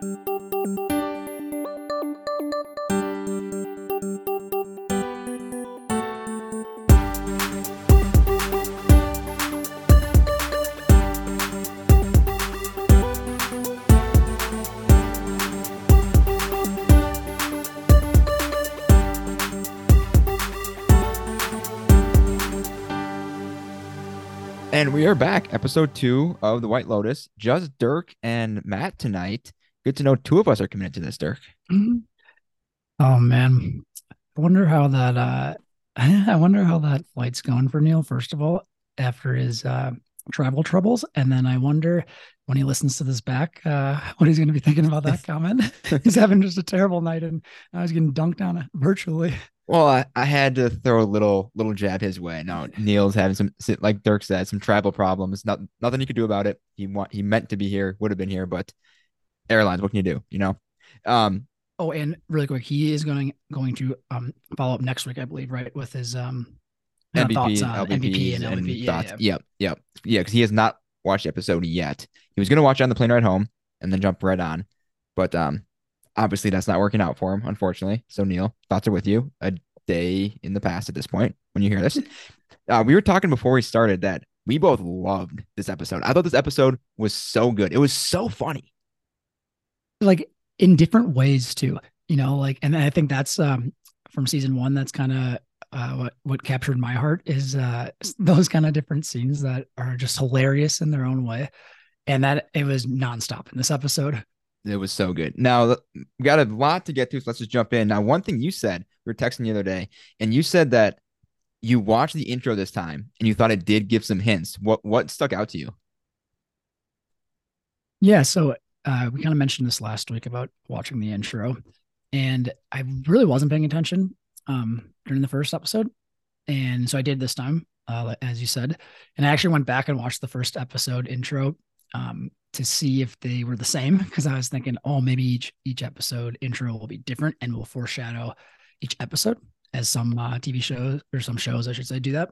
And we are back, episode two of the White Lotus. Just Dirk and Matt tonight. Good to know two of us are committed to this, Dirk. Mhm. Oh man, I wonder how that. uh I wonder how that flight's going for Neil. First of all, after his uh travel troubles, and then I wonder when he listens to this back, uh what he's going to be thinking about that comment. he's having just a terrible night, and now he's getting dunked on virtually. Well, I, I had to throw a little little jab his way. Now Neil's having some, like Dirk said, some travel problems. Not nothing he could do about it. He want he meant to be here, would have been here, but airlines. What can you do? You know. Um, Oh, and really quick, he is going going to um follow up next week, I believe, right, with his um uh, MVP, thoughts on MVP and LVP. Yeah, yeah. Yep, yep, yeah. Because he has not watched the episode yet. He was gonna watch it on the plane ride home and then jump right on, but um, obviously that's not working out for him, unfortunately. So Neil, thoughts are with you. A day in the past at this point when you hear this. Uh, we were talking before we started that we both loved this episode. I thought this episode was so good. It was so funny. Like in different ways too you know like and i think that's um from season one that's kind of uh what what captured my heart is uh those kind of different scenes that are just hilarious in their own way and that it was nonstop in this episode It was so good. Now we got a lot to get to, so let's just jump in. Now, one thing you said, we were texting the other day, and you said that you watched the intro this time and you thought it did give some hints. What what stuck out to you? yeah so uh we kind of mentioned this last week about watching the intro and i really wasn't paying attention um during the first episode and so i did this time uh, as you said and i actually went back and watched the first episode intro um to see if they were the same because i was thinking oh maybe each each episode intro will be different and will foreshadow each episode as some uh, tv shows or some shows i should say do that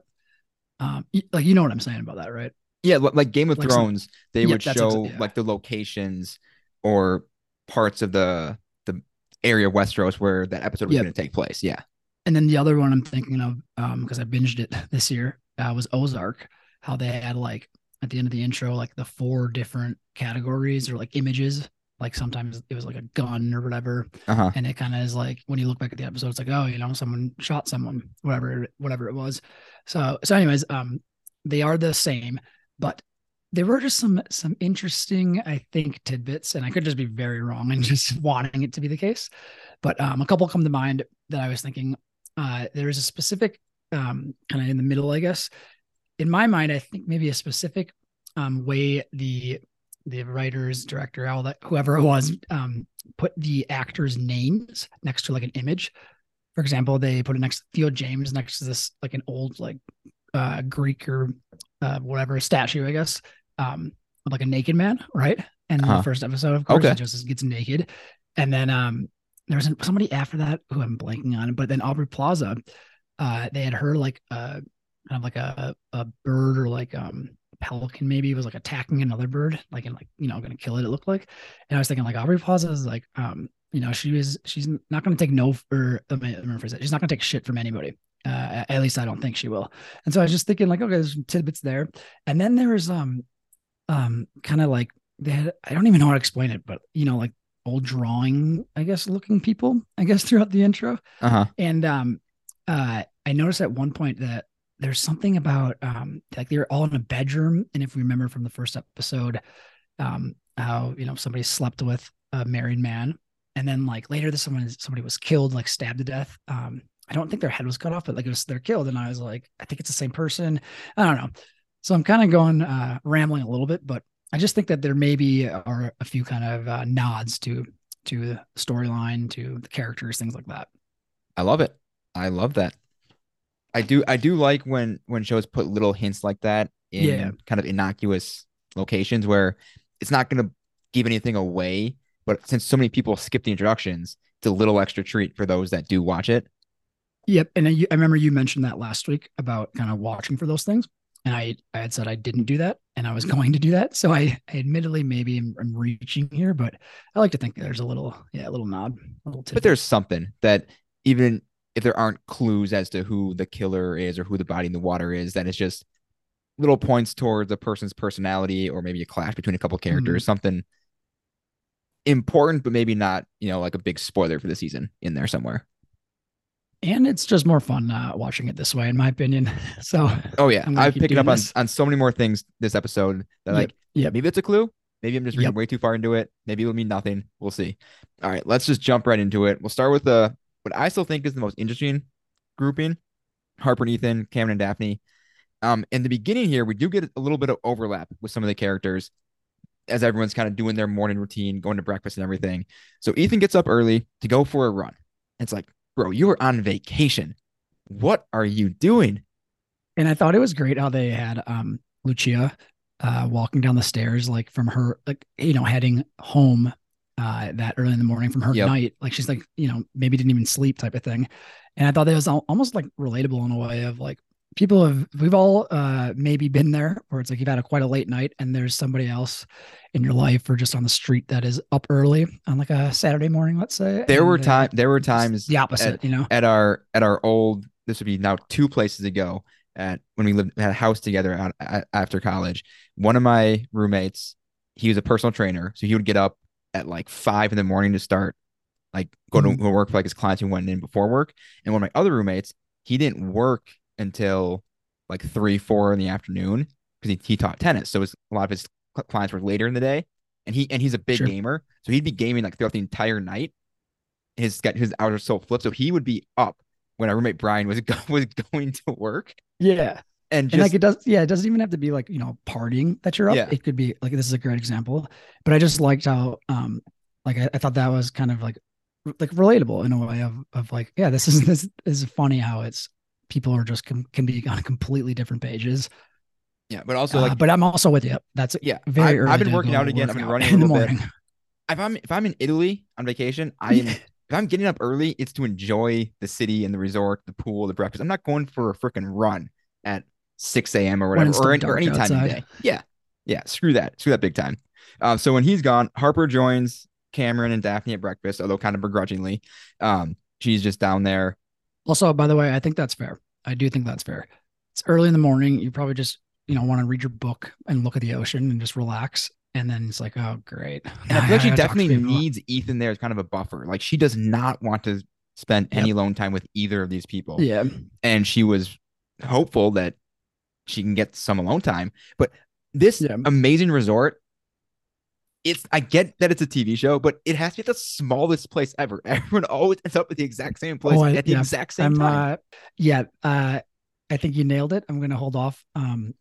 um like you know what i'm saying about that right Yeah, like Game of Like some- Thrones, they Yeah, would show exa- yeah. like the locations or parts of the the area of Westeros where that episode was Yep. going to take place. Yeah. And then the other one I'm thinking of, um, because I binged it this year, uh, was Ozark. How they had like at the end of the intro, like the four different categories or like images. Like sometimes it was like a gun or whatever, Uh huh. and it kind of is like when you look back at the episode, it's like oh, you know, someone shot someone, whatever, whatever it was. So, so anyways, um, they are the same, but there were just some some interesting, I think, tidbits, and I could just be very wrong and just wanting it to be the case, but um, a couple come to mind that I was thinking. Uh, there is a specific um, kind of in the middle, I guess. In my mind, I think maybe a specific um, way the the writers, director, all that whoever it was, um, put the actors' names next to like an image. For example, they put it next to Theo James next to this like an old like uh Greek or uh whatever statue, I guess. Um with like a naked man, right? And Uh-huh. the first episode, of course, Okay. just gets naked. And then um there was somebody after that who I'm blanking on, but then Aubrey Plaza, uh, they had her like uh kind of like a a bird or like um pelican maybe was like attacking another bird, like and like you know gonna kill it. It looked like, and I was thinking like Aubrey Plaza is like um you know she was she's not gonna take no for let me, let me. She's not gonna take shit from anybody. Uh, at least I don't think she will. And so I was just thinking like okay, there's some tidbits there, and then there was um um kind of like they had I don't even know how to explain it, but you know like old drawing I guess looking people I guess throughout the intro. Uh huh. And um, uh, I noticed at one point that there's something about um, like they're all in a bedroom, and if we remember from the first episode, um, how you know somebody slept with a married man, and then like later, this someone somebody was killed, like stabbed to death. Um, I don't think their head was cut off, but like it was they're killed, and I was like, I think it's the same person. I don't know. So I'm kind of going uh, rambling a little bit, but I just think that there maybe are a few kind of uh, nods to to the storyline, to the characters, things like that. I love it. I love that. I do. I do like when when shows put little hints like that in Yeah. kind of innocuous locations where it's not going to give anything away. But since so many people skip the introductions, it's a little extra treat for those that do watch it. Yep. And I, I remember you mentioned that last week about kind of watching for those things. And I I had said I didn't do that, and I was going to do that. So I, I admittedly maybe am, am reaching here, but I like to think there's a little yeah a little nod, a little. But there's something that even if there aren't clues as to who the killer is or who the body in the water is, that it's just little points towards a person's personality or maybe a clash between a couple characters, mm-hmm. something important, but maybe not, you know, like a big spoiler for the season in there somewhere. And it's just more fun uh, watching it this way, in my opinion. So, oh yeah, I'm picking up on, on so many more things this episode that like, yeah, maybe it's a clue. Maybe I'm just reading yep. way too far into it. Maybe it'll mean nothing. We'll see. All right, let's just jump right into it. We'll start with the uh, what I still think is the most interesting grouping: Harper and Ethan, Cameron and Daphne. Um, in the beginning here, we do get a little bit of overlap with some of the characters as everyone's kind of doing their morning routine, going to breakfast and everything. So Ethan gets up early to go for a run. It's like, bro, you were on vacation. What are you doing? And I thought it was great how they had um Lucia uh walking down the stairs, like from her, like, you know, heading home uh that early in the morning from her yep. night. Like she's like, you know, maybe didn't even sleep type of thing. And I thought that was almost like relatable in a way of like, people have we've all uh maybe been there where it's like you've had a quite a late night and there's somebody else in your life or just on the street that is up early on like a Saturday morning, let's say. There were time there were times the opposite, at, you know. At our at our old this would be now two places ago at when we lived had a house together out, at, after college. One of my roommates, he was a personal trainer, so he would get up at like five in the morning to start like go mm-hmm. to work for like his clients who went in before work. And one of my other roommates, he didn't work until like three, four in the afternoon because he, he taught tennis. So was, a lot of his clients were later in the day, and he and he's a big sure. gamer, so he'd be gaming like throughout the entire night. His his hours are so flipped, so he would be up when our roommate Brian was go, was going to work. Yeah, and, just, and like it does, yeah, it doesn't even have to be like you know partying that you're up. Yeah. It could be like this is a great example, but I just liked how um like I, I thought that was kind of like like relatable in a way of of like yeah this is this is funny how it's people are just can, can be on completely different pages. Yeah, but also like, uh, but I'm also with you. That's yeah. Very. I, have been working out again. I've been running in the morning. Bit. If I'm if I'm in Italy on vacation, I am. if I'm getting up early, it's to enjoy the city and the resort, the pool, the breakfast. I'm not going for a freaking run at 6 a.m. or whatever, or, or any time of day. Yeah, yeah. Screw that. Screw that big time. Um, so when he's gone, Harper joins Cameron and Daphne at breakfast, although kind of begrudgingly. Um, she's just down there also, by the way, I think that's fair. I do think that's fair. It's early in the morning. You probably just, you know, want to read your book and look at the ocean and just relax. And then it's like, oh, great. And I feel like she definitely needs Ethan there as kind of a buffer. Like she does not want to spend yep. any alone time with either of these people. Yeah. And she was hopeful that she can get some alone time. But this yeah. amazing resort it's I get that it's a TV show, but it has to be the smallest place ever. Everyone always ends up at the exact same place oh, I, at the yeah, exact same I'm, time. Uh, yeah, uh, I think you nailed it. I'm going to hold off, um,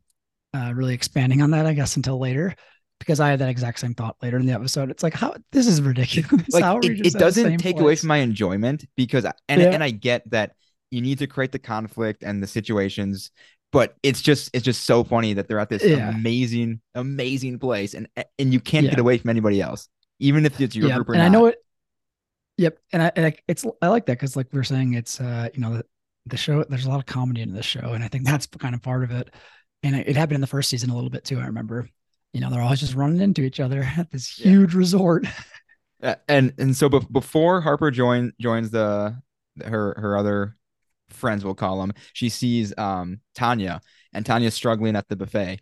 uh, really expanding on that, I guess, until later, because I had that exact same thought later in the episode. It's like, how this is ridiculous. Like it, it doesn't take place? away from my enjoyment because, and yeah. and I get that you need to create the conflict and the situations but it's just it's just so funny that they're at this yeah. amazing amazing place and and you can't yeah. get away from anybody else even if it's your group or and not. I know it yep and I, and I it's I like that because like we are saying it's uh you know the, the show there's a lot of comedy in this show and I think that's kind of part of it and it, it, happened in the first season a little bit too I remember you know they're always just running into each other at this huge yeah. resort and and so before Harper join joins the her her other friends will call them. She sees um Tanya and Tanya's struggling at the buffet,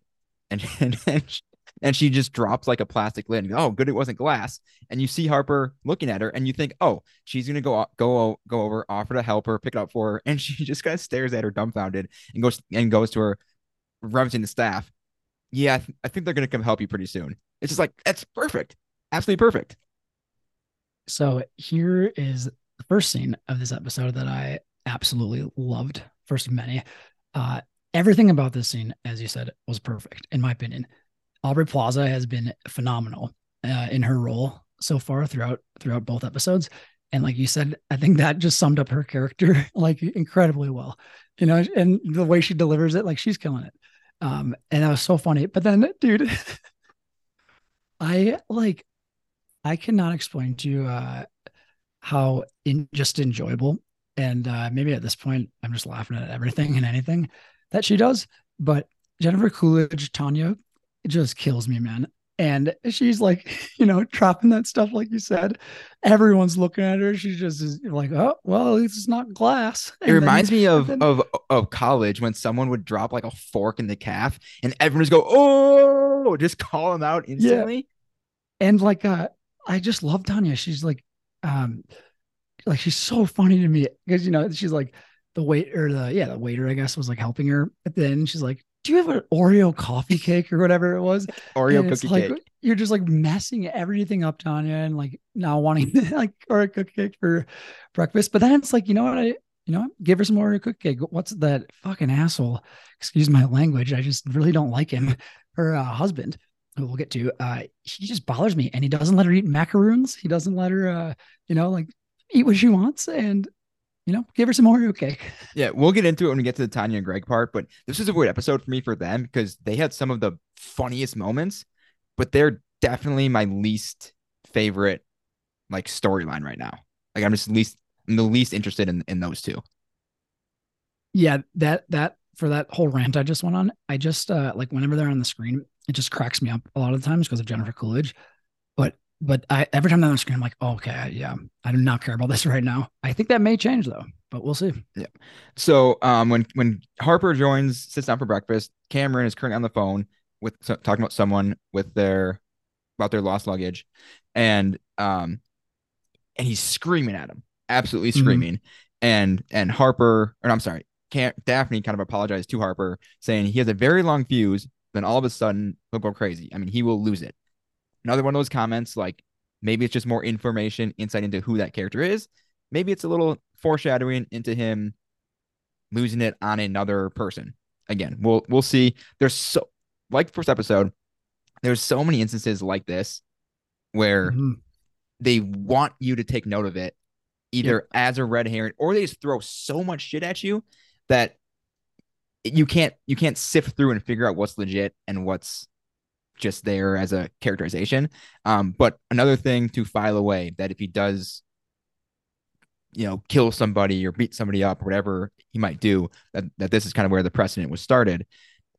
and and and she, and she just drops like a plastic lid. And, oh, good, it wasn't glass. And you see Harper looking at her, and you think, oh, she's gonna go go go over, offer to help her, pick it up for her, and she just kind of stares at her dumbfounded and goes and goes to her, referencing the staff. Yeah, I, th- I think they're gonna come help you pretty soon. It's just like that's perfect, absolutely perfect. So here is the first scene of this episode that I absolutely loved. First of many. Uh, everything about this scene, as you said, was perfect in my opinion. Aubrey Plaza has been phenomenal uh, in her role so far throughout throughout both episodes. And like you said, I think that just summed up her character like incredibly well. You know, and the way she delivers it, like she's killing it. Um, and that was so funny. But then, dude, I like I cannot explain to you uh, how in just enjoyable and uh, maybe at this point, I'm just laughing at everything and anything that she does. But Jennifer Coolidge, Tanya, it just kills me, man. And she's like, you know, dropping that stuff like you said. Everyone's looking at her. She just is like, oh, well, at least it's not glass. And it reminds then, me of then, of of college when someone would drop like a fork in the calf and everyone just go, oh, just call them out instantly. Yeah. And like, uh, I just love Tanya. She's like, um, like she's so funny to me because you know she's like the wait or the yeah the waiter I guess was like helping her at the end. She's like, "Do you have an Oreo coffee cake or whatever it was?" Oreo cookie like, cake. You're just like messing everything up, Tanya, and like now wanting like Oreo cookie cake for breakfast. But then it's like, you know what? I you know give her some Oreo cookie cake. What's that fucking asshole? Excuse my language. I just really don't like him. Her uh, husband who we'll get to, uh, he just bothers me and he doesn't let her eat macaroons. He doesn't let her, uh, you know, like eat what she wants and, you know, give her some Oreo cake. Yeah, we'll get into it when we get to the Tanya and Greg part, but this was a weird episode for me for them because they had some of the funniest moments, but they're definitely my least favorite like storyline right now. Like I'm just least I'm the least interested in in those two. Yeah, that that for that whole rant I just went on, I just uh like whenever they're on the screen, it just cracks me up a lot of the times because of Jennifer Coolidge. But I every time they're on the screen, I'm like, oh, okay, yeah, I do not care about this right now. I think that may change though, but we'll see. Yeah. So um, when when Harper joins, sits down for breakfast, Cameron is currently on the phone with talking about someone with their about their lost luggage, and um, and he's screaming at him, absolutely mm-hmm. screaming, mm-hmm. and and Harper, or I'm sorry, can't Daphne kind of apologized to Harper, saying he has a very long fuse. Then all of a sudden he'll go crazy. I mean, he will lose it. Another one of those comments, like maybe it's just more information, insight into who that character is. Maybe it's a little foreshadowing into him losing it on another person. Again, we'll we'll see. There's so like the first episode, there's so many instances like this where mm-hmm. they want you to take note of it, either yeah. as a red herring or they just throw so much shit at you that you can't you can't sift through and figure out what's legit and what's just there as a characterization. Um, but another thing to file away that if he does, you know, kill somebody or beat somebody up or whatever he might do, that, that this is kind of where the precedent was started.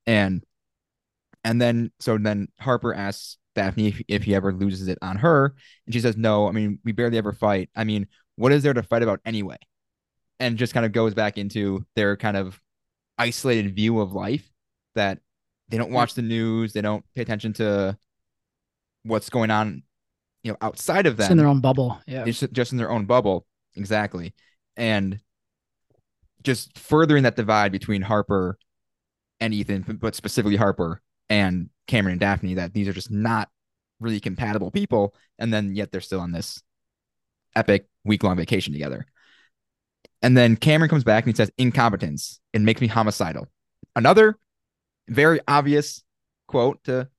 And and then so then Harper asks Daphne if, if he ever loses it on her. And she says, No, I mean, we barely ever fight. I mean, what is there to fight about anyway? And just kind of goes back into their kind of isolated view of life that they don't watch the news. They don't pay attention to what's going on, you know, outside of them. Just in their own bubble. Yeah. Just, just in their own bubble. Exactly. And just furthering that divide between Harper and Ethan, but specifically Harper and Cameron and Daphne, that these are just not really compatible people. And then yet they're still on this epic week long vacation together. And then Cameron comes back and he says, incompetence. It makes me homicidal. Another very obvious quote to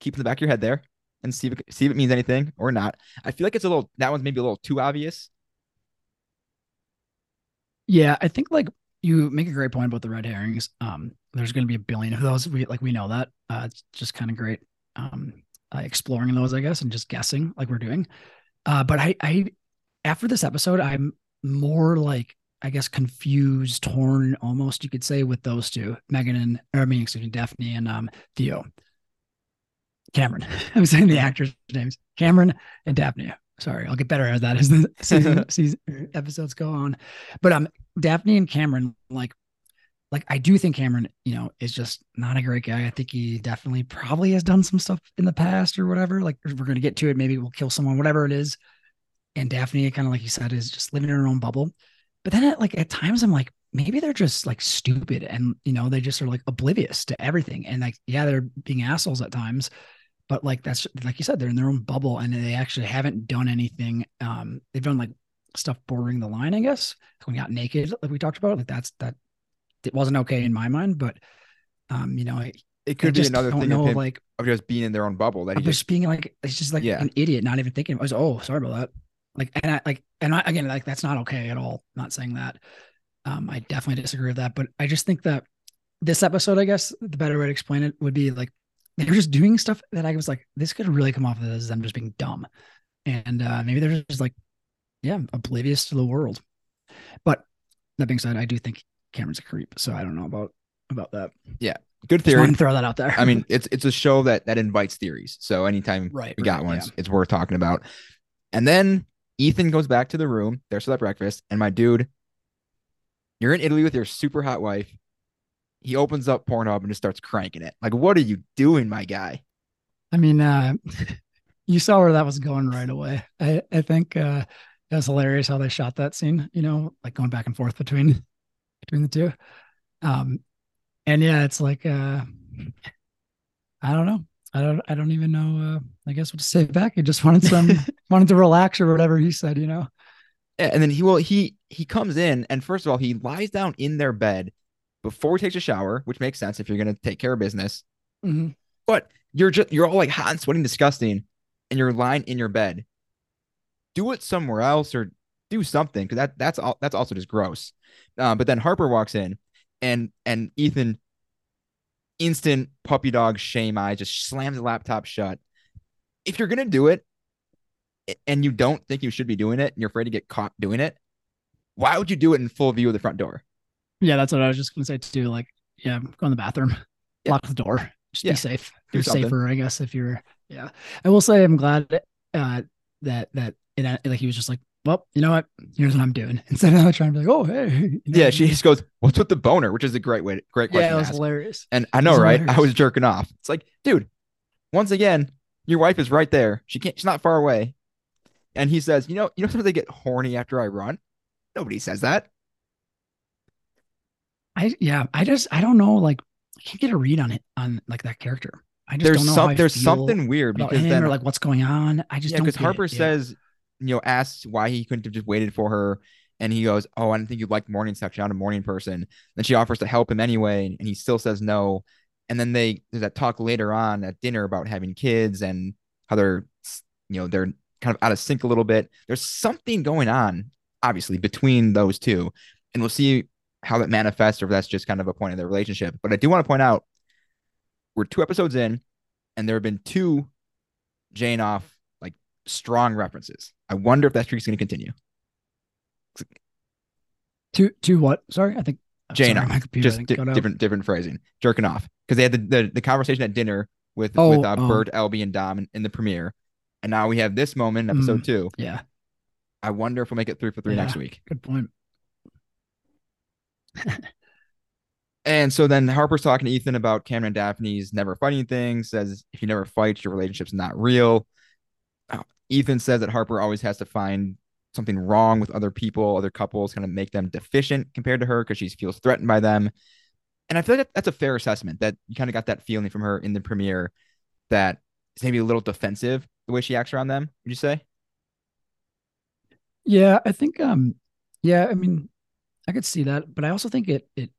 keep in the back of your head there and see if it, see if it means anything or not. I feel like it's a little that one's maybe a little too obvious. Yeah, I think like you make a great point about the red herrings. Um, there's going to be a billion of those. We like we know that. Uh, it's just kind of great. Um, uh, exploring those, I guess, and just guessing like we're doing. Uh, but I, I after this episode, I'm more like I guess confused, torn almost you could say with those two, Meghann and or I mean excuse me, Daphne and um Theo. Cameron. I'm saying the actors' names. Cameron and Daphne. Sorry, I'll get better at that as the season, season episodes go on. But um Daphne and Cameron, like like I do think Cameron, you know, is just not a great guy. I think he definitely probably has done some stuff in the past or whatever. Like we're gonna get to it. Maybe we'll kill someone, whatever it is. And Daphne, kind of like you said, is just living in her own bubble. But then at like at times I'm like, maybe they're just like stupid and you know, they just are like oblivious to everything. And like, yeah, they're being assholes at times, but like that's like you said, they're in their own bubble and they actually haven't done anything. Um, they've done like stuff bordering the line, I guess. When we got naked, like we talked about, like that's that it wasn't okay in my mind, but um, you know, I, it could be another thing know, of, him, like of just being in their own bubble that he just, just being like it's just like yeah. an idiot, not even thinking. I was oh sorry about that. Like, and I like, and I, again, like that's not okay at all. I'm not saying that. Um, I definitely disagree with that, but I just think that this episode, I guess the better way to explain it would be like they're just doing stuff that I was like, this could really come off as them just being dumb, and uh, maybe they're just like, yeah, oblivious to the world. But that being said, I do think Cameron's a creep, so I don't know about about that. Yeah, good theory. to throw that out there. I mean, it's it's a show that that invites theories. So anytime Right, we got right, one, yeah. it's, it's worth talking about. And then Ethan goes back to the room. They're still at breakfast, and my dude, you're in Italy with your super hot wife. He opens up Pornhub and just starts cranking it. Like, what are you doing, my guy? I mean, uh, you saw where that was going right away. I, I think uh, it was hilarious how they shot that scene. You know, like going back and forth between between the two. Um, and yeah, it's like uh, I don't know. I don't. I don't even know. Uh, I guess what to say back. He just wanted some wanted to relax or whatever he said. You know. And then he will he he comes in and first of all he lies down in their bed before he takes a shower, which makes sense if you're gonna take care of business. Mhm. But you're just you're all like hot and sweating, disgusting, and you're lying in your bed. Do it somewhere else or do something because that that's all that's also just gross. Uh, but then Harper walks in, and and Ethan, instant puppy dog shame eye, just slams the laptop shut. If you're gonna do it, and you don't think you should be doing it, and you're afraid to get caught doing it, why would you do it in full view of the front door? Yeah, that's what I was just gonna say too. Like, yeah, go in the bathroom, Yeah. lock the door, just Yeah. be safe. Do You're something. safer, I guess, if you're. Yeah, I will say I'm glad uh, that that it, like he was just like, well, you know what? Here's what I'm doing instead of trying to be like, oh hey. you know? Yeah, she just goes, "What's with the boner?" Which is a great way, great question. Yeah, it to was hilarious. And I know, right? I was jerking off. It's like, dude, once again, your wife is right there. She can't. She's not far away. And he says, "You know, you know, sometimes they get horny after I run. Nobody says that. I yeah, I just I don't know. Like, I can't get a read on it on like that character. I just There's don't know how some. There's something weird because then, or like what's going on. I just yeah, don't. because Harper it. Says, you know, asks why he couldn't have just waited for her, and he goes, "Oh, I didn't think you'd like morning sex. You're not a morning person." Then she offers to help him anyway, and he still says no. And then they there's that talk later on at dinner about having kids and how they're, you know, they're kind of out of sync a little bit. There's something going on, obviously, between those two, and we'll see how that manifests or if that's just kind of a point of their relationship. But I do want to point out, we're two episodes in, and there have been two Jane off strong references. I wonder if that streak's going to continue. to to what? Sorry, I think Jane sorry, computer just di- different different phrasing, jerking off because they had the, the the conversation at dinner with Oh, with uh, oh. Bert, Albie, and Dom in, in the premiere, and now we have this moment in episode Mm. two. Yeah, I wonder if we'll make it three for three next week. good point. And so then Harper's talking to Ethan about Cameron and Daphne's never fighting things. Says if you never fight, your relationship's not real. Ethan says that Harper always has to find something wrong with other people, other couples, kind of make them deficient compared to her because she feels threatened by them. And I feel like that's a fair assessment. That you kind of got that feeling from her in the premiere that it's maybe a little defensive the way she acts around them. Would you say? Yeah, I think um yeah, I mean I could see that, but I also think it it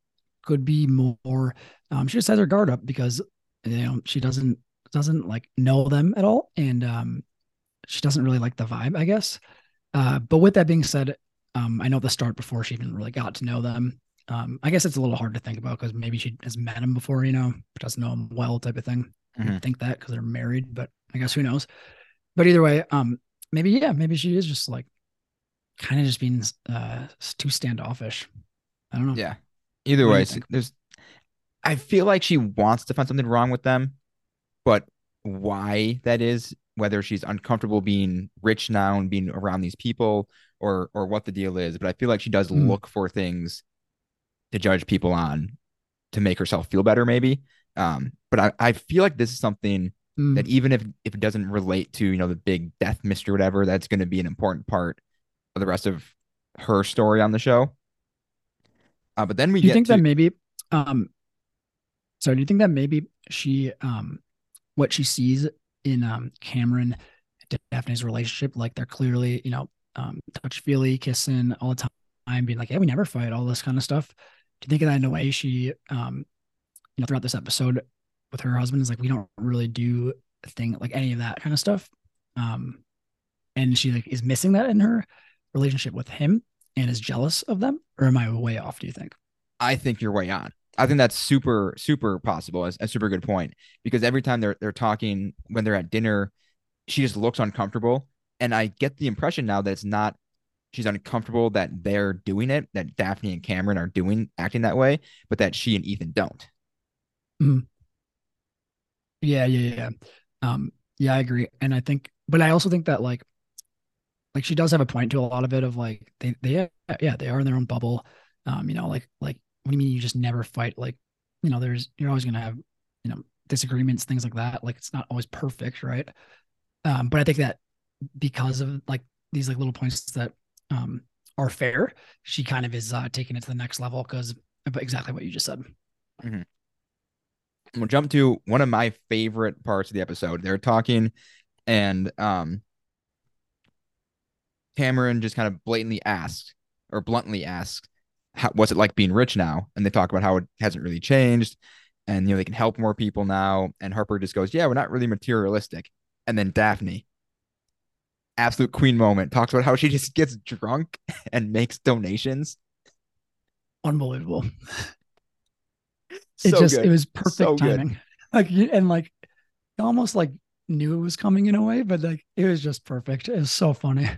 could be more um she just has her guard up because you know she doesn't doesn't like know them at all and um she doesn't really like the vibe, I guess. Uh but with that being said, um I know the start before she even really got to know them. Um I guess it's a little hard to think about because maybe she has met him before, you know, but doesn't know him well type of thing. Mhm. You'd think that because they're married, but I guess who knows. But either way, um maybe yeah, maybe she is just like kind of just being uh too standoffish. I don't know. Yeah. Either What way, you s- think? there's. I feel like she wants to find something wrong with them, but why that is, whether she's uncomfortable being rich now and being around these people, or or what the deal is, but I feel like she does Mm. look for things to judge people on to make herself feel better, maybe. Um, but I, I feel like this is something Mm, that even if if it doesn't relate to you know the big death mystery or whatever, that's going to be an important part of the rest of her story on the show. Uh, but then we do you think to that maybe um so do you think that maybe she um what she sees in um Cameron Daphne's relationship, like they're clearly, you know, um touch feely, kissing all the time, being like, Yeah, we never fight, all this kind of stuff. Do you think that in a way she um you know throughout this episode with her husband is like we don't really do a thing like any of that kind of stuff. Um and she like is missing that in her relationship with him and is jealous of them, or am I way off? Do you think? I think you're way on. I think that's super, super possible. As a super good point because every time they're they're talking when they're at dinner, she just looks uncomfortable, and I get the impression now that it's not she's uncomfortable that they're doing it, that Daphne and Cameron are doing acting that way, but that she and Ethan don't. Mhm. Yeah, yeah, yeah. Um, yeah, I agree. And I think, but I also think that like, like she does have a point to a lot of it of like they, they, yeah, they are in their own bubble. Um, you know, like, like, what do you mean you just never fight? Like, you know, there's, you're always going to have, you know, disagreements, things like that. Like, it's not always perfect, right? Um, but I think that because of like these like little points that um are fair, she kind of is uh taking it to the next level because exactly what you just said. We'll jump to one of my favorite parts of the episode. They're talking, and um, Cameron just kind of blatantly asked or bluntly asked, how, "What's it like being rich now?" And they talk about how it hasn't really changed, and you know they can help more people now. And Harper just goes, "Yeah, we're not really materialistic." And then Daphne, absolute queen moment, talks about how she just gets drunk and makes donations. Unbelievable. It So just good. it was perfect So good. timing. Like and like almost like knew it was coming in a way, but like it was just perfect. It was so funny.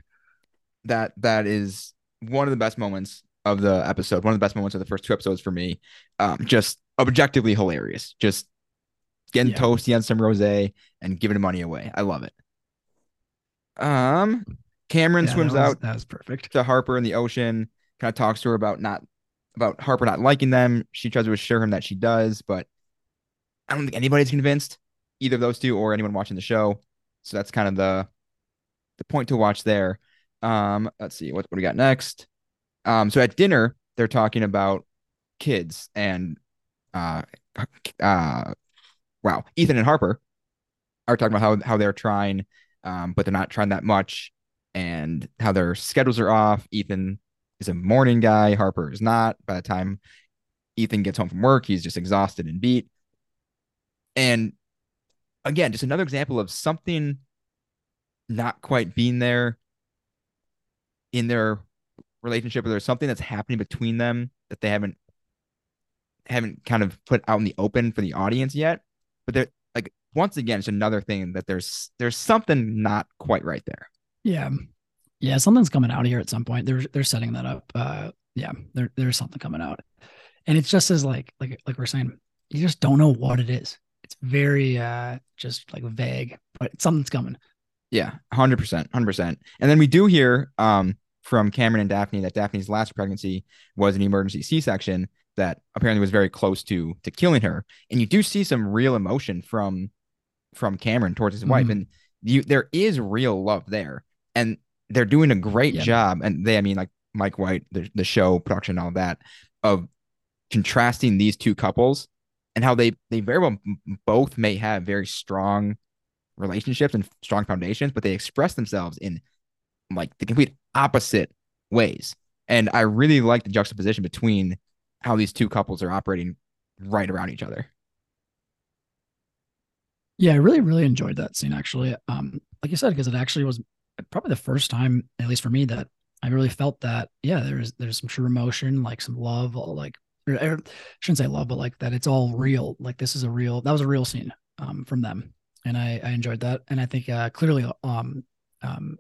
that that is one of the best moments of the episode. One of the best moments of the first two episodes for me. Um, just objectively hilarious. Just getting Yeah. toasty on some rosé and giving money away. I love it. Um, Cameron Yeah, swims that was, out That was perfect. to Harper in the ocean. Kind of talks to her about not about Harper not liking them. She tries to assure him that she does, but I don't think anybody's convinced either of those two or anyone watching the show. So that's kind of the the point to watch there. Um, let's see what what we got next. Um, so at dinner they're talking about kids and uh uh wow, Ethan and Harper are talking about how how they're trying, um, but they're not trying that much, and how their schedules are off. Ethan is a morning guy, Harper is not. By the time Ethan gets home from work, he's just exhausted and beat. And again, just another example of something not quite being there in their relationship, or there's something that's happening between them that they haven't haven't kind of put out in the open for the audience yet. But they're like once again, it's another thing that there's there's something not quite right there. Yeah. Yeah, something's coming out of here at some point. They're they're setting that up. Uh yeah, there there's something coming out. And it's just as like like like we're saying, you just don't know what it is. It's very uh just like vague, but something's coming. Yeah, hundred percent, hundred percent. And then we do hear um from Cameron and Daphne that Daphne's last pregnancy was an emergency C-section that apparently was very close to to killing her. And you do see some real emotion from from Cameron towards his wife, Mhm. and you there is real love there, and they're doing a great Yeah. job. And they, I mean, like Mike White, the the show production, all that of contrasting these two couples and how they they very well both may have very strong relationships and strong foundations, but they express themselves in like the complete opposite ways. And I really like the juxtaposition between how these two couples are operating right around each other. Yeah, I really, really enjoyed that scene actually. Um, like you said, because it actually was probably the first time, at least for me, that I really felt that, yeah, there's there's some true emotion, like some love, like I shouldn't say love, but like that it's all real. Like this is a real that was a real scene um from them. And I, I enjoyed that. And I think uh clearly um um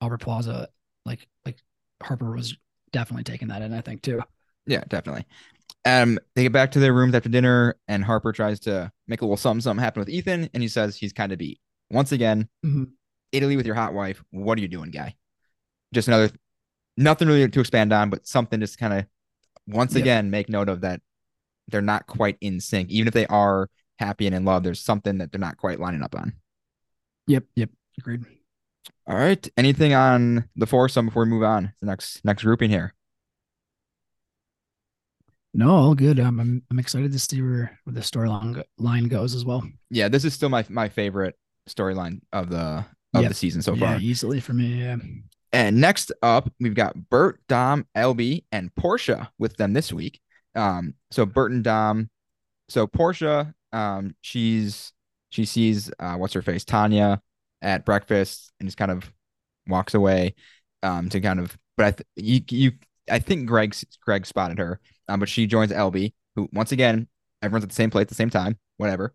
Aubrey Plaza, like like Harper was definitely taking that in, I think too. Yeah, definitely. Um, they get back to their rooms after dinner, and Harper tries to make a little something something happen with Ethan, and he says he's kind of beat. Once again, Mhm. Italy with your hot wife. What are you doing, guy? Just another nothing really to expand on, but something just kind of once Yep. again make note of that they're not quite in sync. Even if they are happy and in love, there's something that they're not quite lining up on. Yep, yep, agreed. All right. Anything on the foursome before we move on to the next next grouping here? No, all good. Um, I'm I'm excited to see where, where the storyline line goes as well. Yeah, this is still my my favorite storyline of the of Yep. the season so far. yeah, easily for me. Yeah. And next up, we've got Bert, Dom, Albie, and Portia with them this week. Um, so Bert and Dom. So Portia, um, she's she sees uh, what's her face, Tanya, at breakfast, and just kind of walks away. Um, to kind of, but I th- you you I think Greg Greg spotted her. Um, but she joins Albie, who once again everyone's at the same place at the same time, whatever.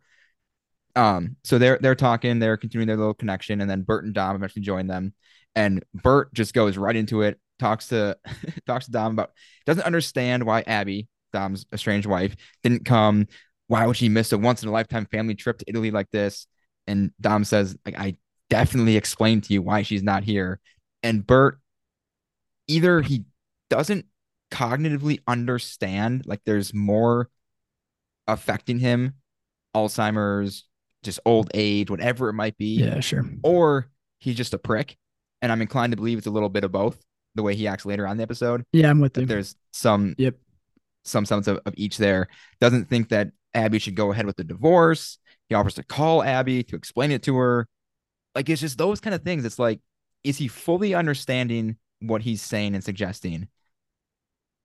Um, so they're they're talking, they're continuing their little connection, and then Bert and Dom eventually join them. And Bert just goes right into it, talks to talks to Dom about doesn't understand why Abby, Dom's estranged wife, didn't come why would she miss a once in a lifetime family trip to Italy like this? And Dom says, like, I definitely explain to you why she's not here. And Bert, either he doesn't cognitively understand, like there's more affecting him, Alzheimer's, just old age, whatever it might be. Yeah, sure. Or he's just a prick. And I'm inclined to believe it's a little bit of both, the way he acts later on the episode. Yeah, I'm with you. There's some Yep. some sense of, of each there. Doesn't think that Abby should go ahead with the divorce. He offers to call Abby to explain it to her. Like it's just those kind of things. It's like, is he fully understanding what he's saying and suggesting?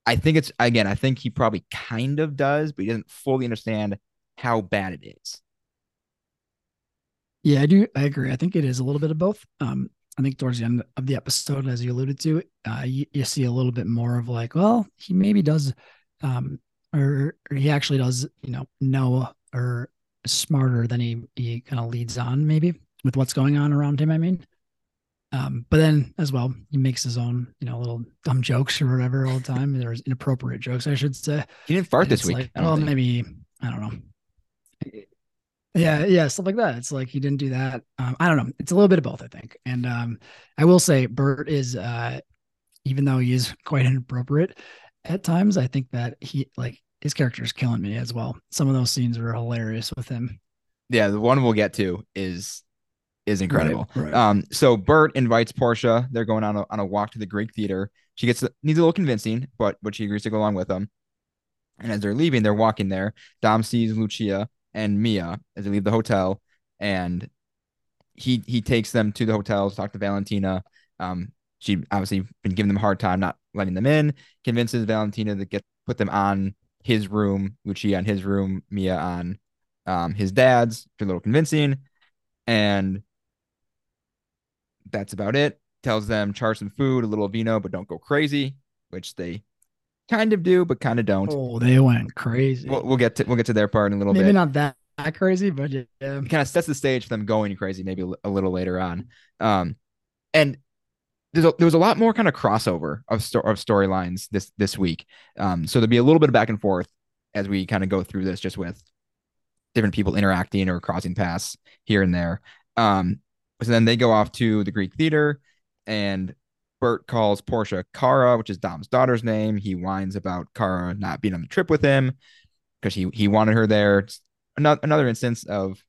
I think it's again, I think he probably kind of does, but he doesn't fully understand how bad it is. Yeah, I do. I agree. I think it is a little bit of both. Um, I think towards the end of the episode, as you alluded to, uh, you, you see a little bit more of like, well, he maybe does, um, or, or he actually does, you know, know or smarter than he he kind of leads on, maybe with what's going on around him. I mean, um, but then as well, he makes his own, you know, little dumb jokes or whatever all the time. There's inappropriate jokes, I should say. He didn't fart And this week. like, well, think. maybe I don't know. Yeah, yeah, stuff like that. It's like he didn't do that. Um, I don't know. It's a little bit of both, I think. And um, I will say, Bert is, uh, even though he is quite inappropriate at times, I think that he like his character is killing me as well. Some of those scenes were hilarious with him. yeah, the one we'll get to is is incredible. Right, right. Um, so Bert invites Portia. They're going on a on a walk to the Greek theater. She gets needs a little convincing, but but she agrees to go along with them. And as they're leaving, they're walking there. Dom sees Lucia and Mia as they leave the hotel, and he he takes them to the hotel to talk to Valentina. Um, she obviously been giving them a hard time, not letting them in. Convinces Valentina to get put them on his room, Lucia on his room, Mia on um his dad's. A little convincing, and that's about it. Tells them charge some food, a little vino, but don't go crazy, which they kind of do, but kind of don't. Oh, they went crazy. We'll, we'll get to we'll get to their part in a little Maybe bit. Maybe not that, that crazy, but yeah. It kind of sets the stage for them going crazy, maybe a, little later on. Um, and there's a, there was a lot more kind of crossover of sto- of storylines this this week. Um, so there'll be a little bit of back and forth as we kind of go through this, just with different people interacting or crossing paths here and there. Um, so then they go off to the Greek theater, and Bert calls Portia Kara, which is Dom's daughter's name. He whines about Kara not being on the trip with him because he he wanted her there. It's another another instance of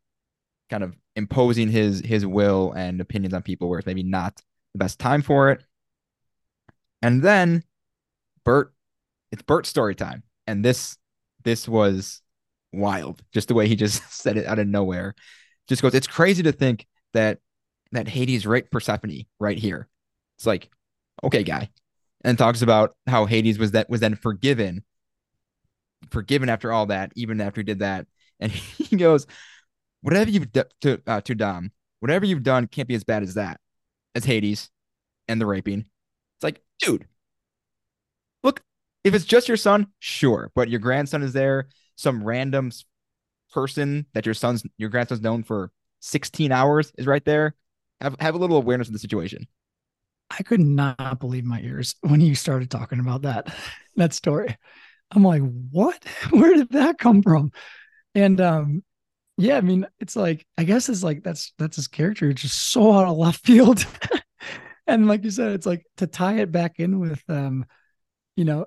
kind of imposing his his will and opinions on people where it's maybe not the best time for it. And then Bert, it's Bert's story time, and this this was wild. Just the way he just said it out of nowhere, just goes. It's crazy to think that that Hades raped Persephone right here. It's like, okay, guy, and talks about how Hades was that was then forgiven, forgiven after all that, even after he did that, and he goes, whatever you've done to uh, to Dom, whatever you've done can't be as bad as that, as Hades, and the raping. It's like, dude, look, if it's just your son, sure, but your grandson is there, some random person that your son's your grandson's known for 16 hours is right there. Have have a little awareness of the situation. I could not believe my ears when you started talking about that that story. I'm like, what? Where did that come from? And um, yeah, I mean, it's like I guess it's like that's that's his character, it's just so out of left field. and like you said, it's like to tie it back in with um, you know,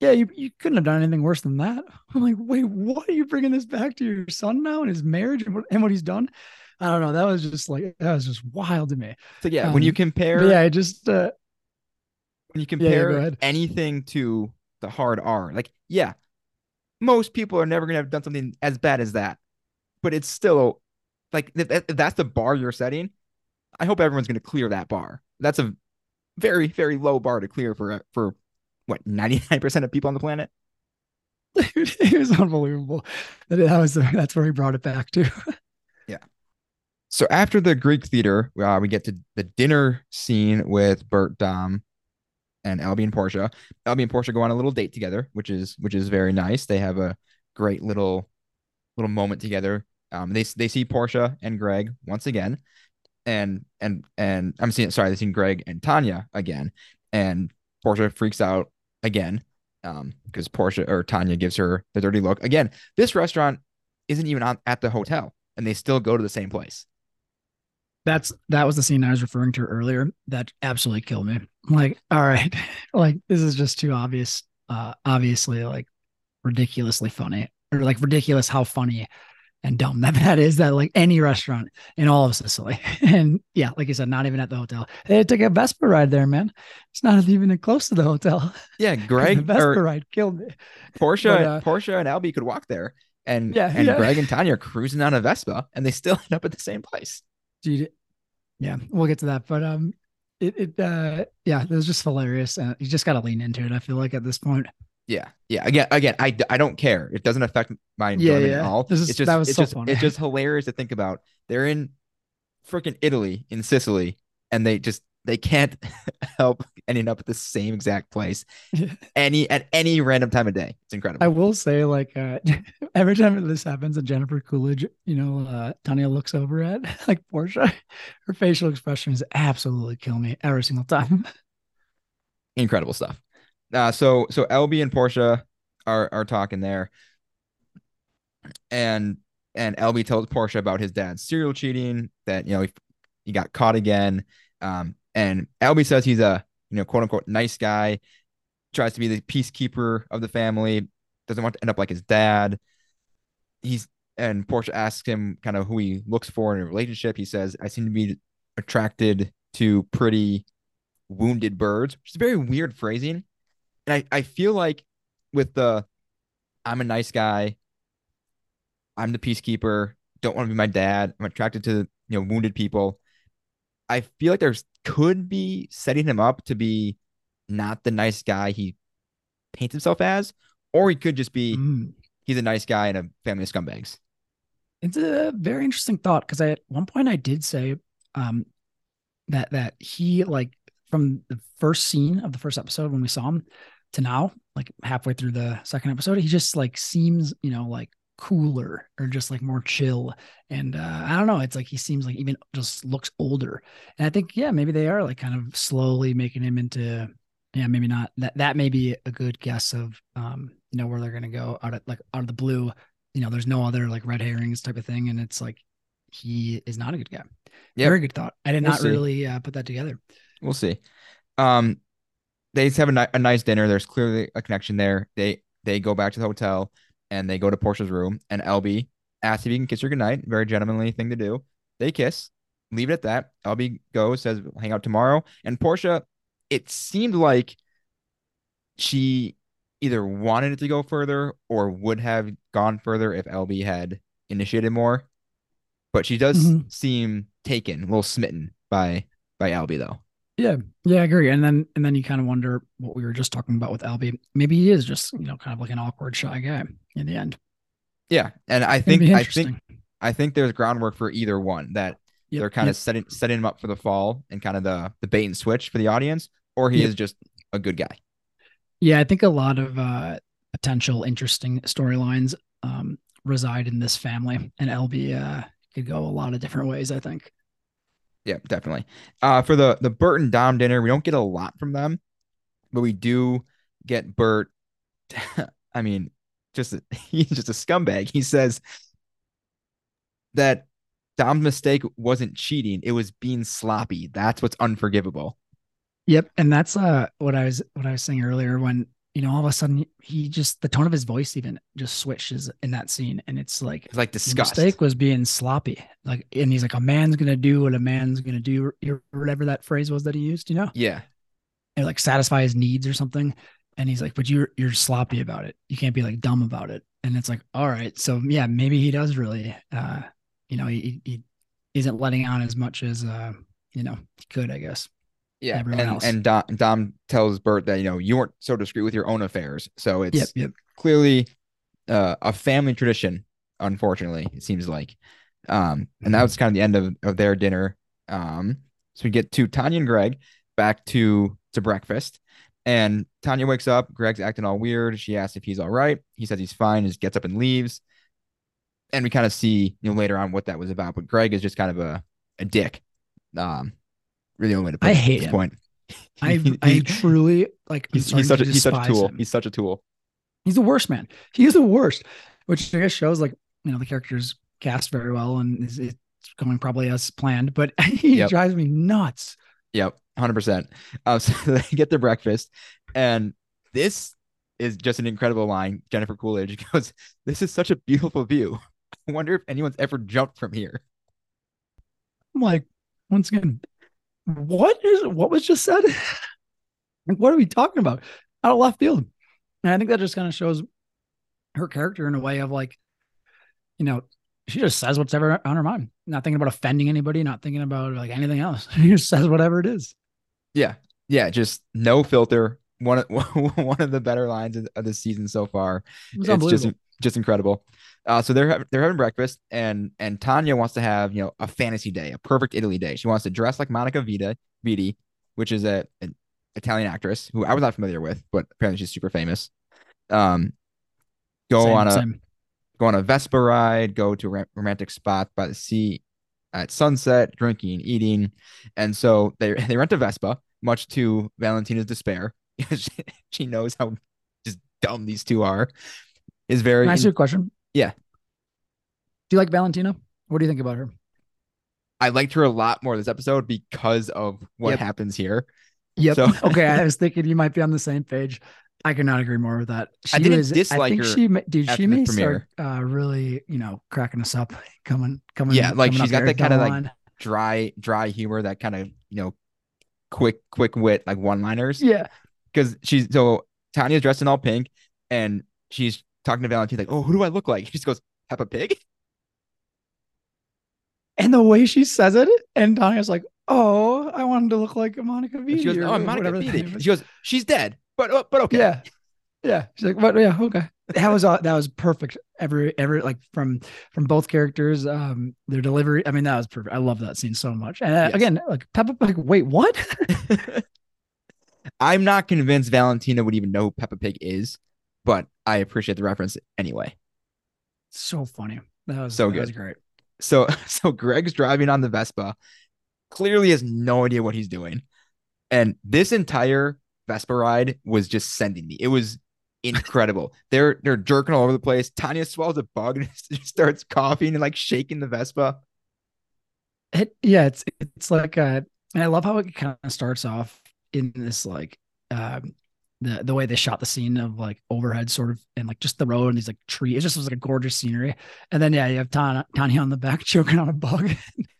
yeah, you, you couldn't have done anything worse than that. I'm like, wait, what are you bringing this back to your son now and his marriage and what, and what he's done? I don't know. That was just like that was just wild to me. So yeah, when you Um, compare yeah, I just uh, when you yeah, compare ahead. anything to the hard R, like yeah, most people are never gonna have done something as bad as that, but it's still like if, that's the bar you're setting. I hope everyone's gonna clear that bar. That's a very very low bar to clear for for what 99% of people on the planet. it was unbelievable. That that was that's where he brought it back to. So after the Greek theater, uh, we get to the dinner scene with Bert, Dom, and Albie and Portia. Albie and Portia go on a little date together, which is which is very nice. They have a great little little moment together. Um, they they see Portia and Greg once again, and and and I'm seeing sorry, they seen Greg and Tanya again, and Portia freaks out again, um because Portia or Tanya gives her the dirty look. Again, this restaurant isn't even on, at the hotel, and they still go to the same place. That's that was the scene I was referring to earlier. That absolutely killed me. I'm like, all right, like this is just too obvious. Uh, obviously, like ridiculously funny, or like ridiculous how funny and dumb that that is. That like any restaurant in all of Sicily, and yeah, like you said, not even at the hotel. They took a Vespa ride there, man. It's not even close to the hotel. Yeah, the Greg Vespa or ride killed me. Portia, But, uh, Portia and Albie could walk there, and Yeah, and yeah. Greg and Tanya are cruising on a Vespa, and they still end up at the same place. Dude, yeah, we'll get to that, but um, it it uh, yeah, it was just hilarious, and you just got to lean into it. I feel like at this point. Yeah, yeah. Again, again, I, I don't care. It doesn't affect my Yeah, enjoyment yeah. at all. This is- it's just that was it's so just funny. it's just hilarious to think about. They're in freaking Italy, in Sicily, and they just they can't help ending up at the same exact place any at any random time of day. It's incredible. I will say, like, uh, every time this happens, and Jennifer Coolidge, you know, uh, Tanya looks over at like Portia, her facial expressions absolutely kill me every single time. incredible stuff. Uh, so so Albie and Portia are are talking there, and and Albie tells Portia about his dad's serial cheating that you know he, he got caught again. Um, and Albie says he's a you know quote unquote nice guy, tries to be the peacekeeper of the family, doesn't want to end up like his dad. He's and Portia asks him kind of who he looks for in a relationship. He says, "I seem to be attracted to pretty wounded birds," which is a very weird phrasing. And I, I feel like with the I'm a nice guy, I'm the peacekeeper, don't want to be my dad, I'm attracted to you know wounded people. I feel like there's could be setting him up to be not the nice guy he paints himself as, or he could just be Mm. he's a nice guy and a family of scumbags. It's a very interesting thought because I at one point I did say um that that he like from the first scene of the first episode when we saw him to now, like halfway through the second episode, he just like seems, you know, like cooler or just like more chill. And uh I don't know, it's like he seems like even just looks older. And I think, yeah, maybe they are like kind of slowly making him into yeah, maybe not that that may be a good guess of um, you know, where they're gonna go out of like out of the blue you know, there's no other like red herrings type of thing. And it's like, he is not a good guy. Yep. Very good thought. I did We'll not see. really uh, put that together. We'll see. Um, they have a, ni- a nice dinner. There's clearly a connection there. They they go back to the hotel and they go to Portia's room. And Albie asks if he can kiss her goodnight. Very gentlemanly thing to do. They kiss. Leave it at that. Albie goes, says, "We'll hang out tomorrow. And Portia, it seemed like she either wanted it to go further or would have gone further if Albie had initiated more. But she does Mhm. seem taken, a little smitten by by Albie though. Yeah. Yeah, I agree. And then and then you kind of wonder what we were just talking about with Albie. Maybe he is just, you know, kind of like an awkward shy guy in the end. Yeah, and I think I think I think there's groundwork for either one that Yep, they're kind yep. of setting setting him up for the fall and kind of the the bait and switch for the audience, or he Yep. is just a good guy. Yeah, I think a lot of uh, potential interesting storylines um, reside in this family, and Albie uh, could go a lot of different ways. I think. Yeah, definitely. Uh, for the the Bert and Dom dinner, we don't get a lot from them, but we do get Bert. I mean, just a, he's just a scumbag. He says that Dom's mistake wasn't cheating; it was being sloppy. That's what's unforgivable. Yep, and that's uh what I was what I was saying earlier when you know all of a sudden he just the tone of his voice even just switches in that scene, and it's like It's like the disgust. mistake was being sloppy. Like, and he's like, a man's gonna do what a man's gonna do, or whatever that phrase was that he used. You know, Yeah, and like satisfy his needs or something. And he's like, but you're you're sloppy about it. You can't be like dumb about it. And it's like, all right, so yeah, maybe he does really, uh, you know, he, he isn't letting on as much as uh, you know, he could, I guess. Yeah, everyone and else. and Dom, Dom tells Bert that you know you weren't so discreet with your own affairs, so it's Yep, yep. clearly uh, a family tradition. Unfortunately, it seems like, um, and that was kind of the end of, of their dinner. Um, so we get to Tanya and Greg back to to breakfast, and Tanya wakes up. Greg's acting all weird. She asks if he's all right. He says he's fine. Just gets up and leaves. And we kind of see you know later on what that was about. But Greg is just kind of a a dick. Um, really only way to put I hate this him. point. I I truly like. He's, he's such a he's such a tool. him. He's such a tool. He's the worst, man. He is the worst, which I guess shows like you know the character's cast very well and is it's going probably as planned. But he Yep. drives me nuts. Yep, hundred percent. Uh, so they get their breakfast, and this is just an incredible line. Jennifer Coolidge goes, "This is such a beautiful view. I wonder if anyone's ever jumped from here." I'm like, once again, what is what was just said? like, what are we talking about? Out of left field. And I think that just kind of shows her character in a way of like, you know, she just says what's ever on her mind. Not thinking about offending anybody, not thinking about like anything else. She just says whatever it is. Yeah, yeah, just no filter. One of one of the better lines of, the season so far. It it's just just incredible. Uh, so they're they're having breakfast, and and Tanya wants to have you know a fantasy day, a perfect Italy day. She wants to dress like Monica Vita Viti, which is a an Italian actress who I was not familiar with, but apparently she's super famous. Um, go Same- on a same. go on a Vespa ride, go to a rom- romantic spot by the sea at sunset, drinking, eating, and so they they rent a Vespa, much to Valentina's despair. she knows how just dumb these two are. Is very Can I ask you a question? Yeah. Do you like Valentina? What do you think about her? I liked her a lot more this episode because of what Yep. happens here. Yep. So- okay, I was thinking you might be on the same page. I could not agree more with that. She I didn't was, dislike I think her she, dude, she may start uh, really, you know, cracking us up, coming, coming. Yeah, like coming she's got that kinda, like. Dry, dry humor, that kind of you know, quick, quick wit, like one liners. yeah, Because she's so Tanya's dressed in all pink, and she's talking to Valentina like, "Oh, who do I look like?" He just goes, "Peppa Pig." and the way she says it, and Tanya's like, "Oh, I wanted to look like Monica Vitti." she goes, "Oh, Monica Vitti." She goes, "She's dead, but uh, but okay." Yeah, yeah. She's like, "But yeah, okay." That was all. That was perfect. Every every like from from both characters, um, their delivery. I mean, that was perfect. I love that scene so much. And uh, Yes. again, like Peppa, like, wait, what? I'm not convinced Valentina would even know who Peppa Pig is, but I appreciate the reference anyway. so funny. That was So that was good. great. So so Greg's driving on the Vespa, clearly has no idea what he's doing. And this entire Vespa ride was just sending me. It was incredible. they're they're jerking all over the place. Tanya swallows a bug and just starts coughing and like shaking the Vespa. It, yeah, it's it's like uh and I love how it kind of starts off in this like um the the way they shot the scene of like overhead sort of and like just the road and these like trees. It just was like a gorgeous scenery. And then yeah, you have Tanya, Tanya on the back choking on a bug.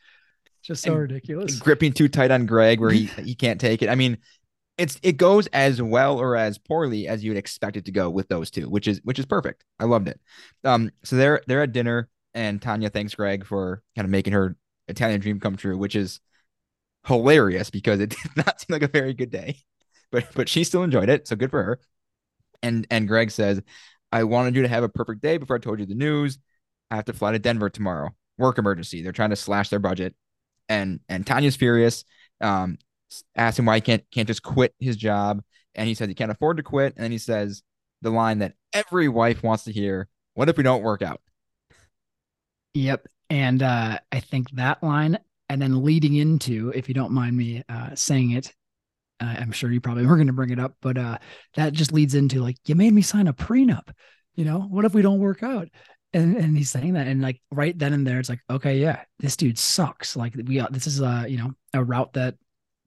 just so And- ridiculous. gripping too tight on Greg where he he can't take it. I mean, it's it goes as well or as poorly as you would expect it to go with those two, which is which is perfect. I loved it. Um, so they're they're at dinner and Tanya thanks Greg for kind of making her Italian dream come true, which is hilarious because it did not seem like a very good day, but but she still enjoyed it, so good for her. And and Greg says, "I wanted you to have a perfect day before I told you the news. I have to fly to Denver tomorrow. Work emergency. They're trying to slash their budget." And and Tanya's furious. Um, asks him why he can't can't just quit his job, and he says he can't afford to quit. And then he says the line that every wife wants to hear: "What if we don't work out?" Yep. And uh, I think that line, and then leading into, if you don't mind me uh, saying it, I'm sure you probably were going to bring it up, but uh, that just leads into like, you made me sign a prenup. You know, what if we don't work out? And and he's saying that, and like right then and there, it's like, okay, yeah, this dude sucks. Like we, uh, this is a you know a route that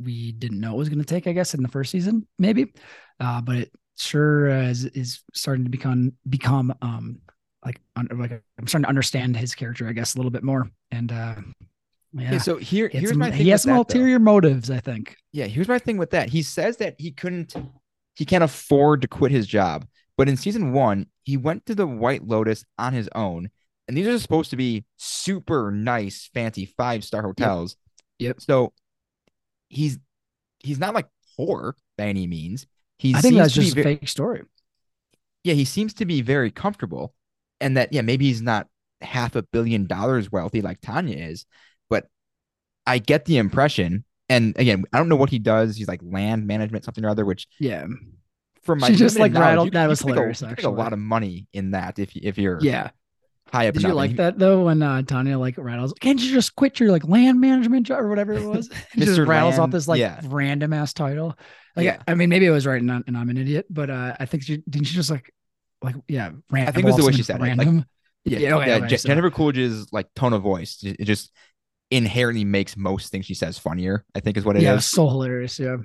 we didn't know it was going to take, I guess, in the first season, maybe, uh, but it sure uh, is is starting to become become um like un, like I'm starting to understand his character, I guess, a little bit more. And uh yeah, Okay, so here he had here's my thing he has some that, though. ulterior motives, I think. Yeah, here's my thing with that. He says that he couldn't, he can't afford to quit his job. But in season one, he went to the White Lotus on his own. And these are supposed to be super nice, fancy five star hotels. Yep. So he's he's not like poor by any means. He I think that's just a fake story. yeah, he seems to be very comfortable. And that, yeah, maybe he's not half a billion dollars wealthy like Tanya is, but I get the impression. And again, I don't know what he does. He's like land management, something or other, which Yeah. from my She just, like, rattled- you- that you was a- hilarious, could actually. a lot of money in that if if you're Yeah. high up. Did you like he- that though when uh, Tanya like rattles? Can't you just quit your like land management job or whatever it was? And just rattles off this like yeah. random ass title. Like Yeah. I mean, maybe it was right, and, I'm- and I'm an idiot, but uh, I think she didn't she just like like yeah. I think it was the way she said it, like, Random. Yeah, Yeah, okay, yeah, okay, Je- so- Jennifer Coolidge's like tone of voice it just inherently makes most things she says funnier. I think is what it is. yeah, it was so hilarious. Yeah.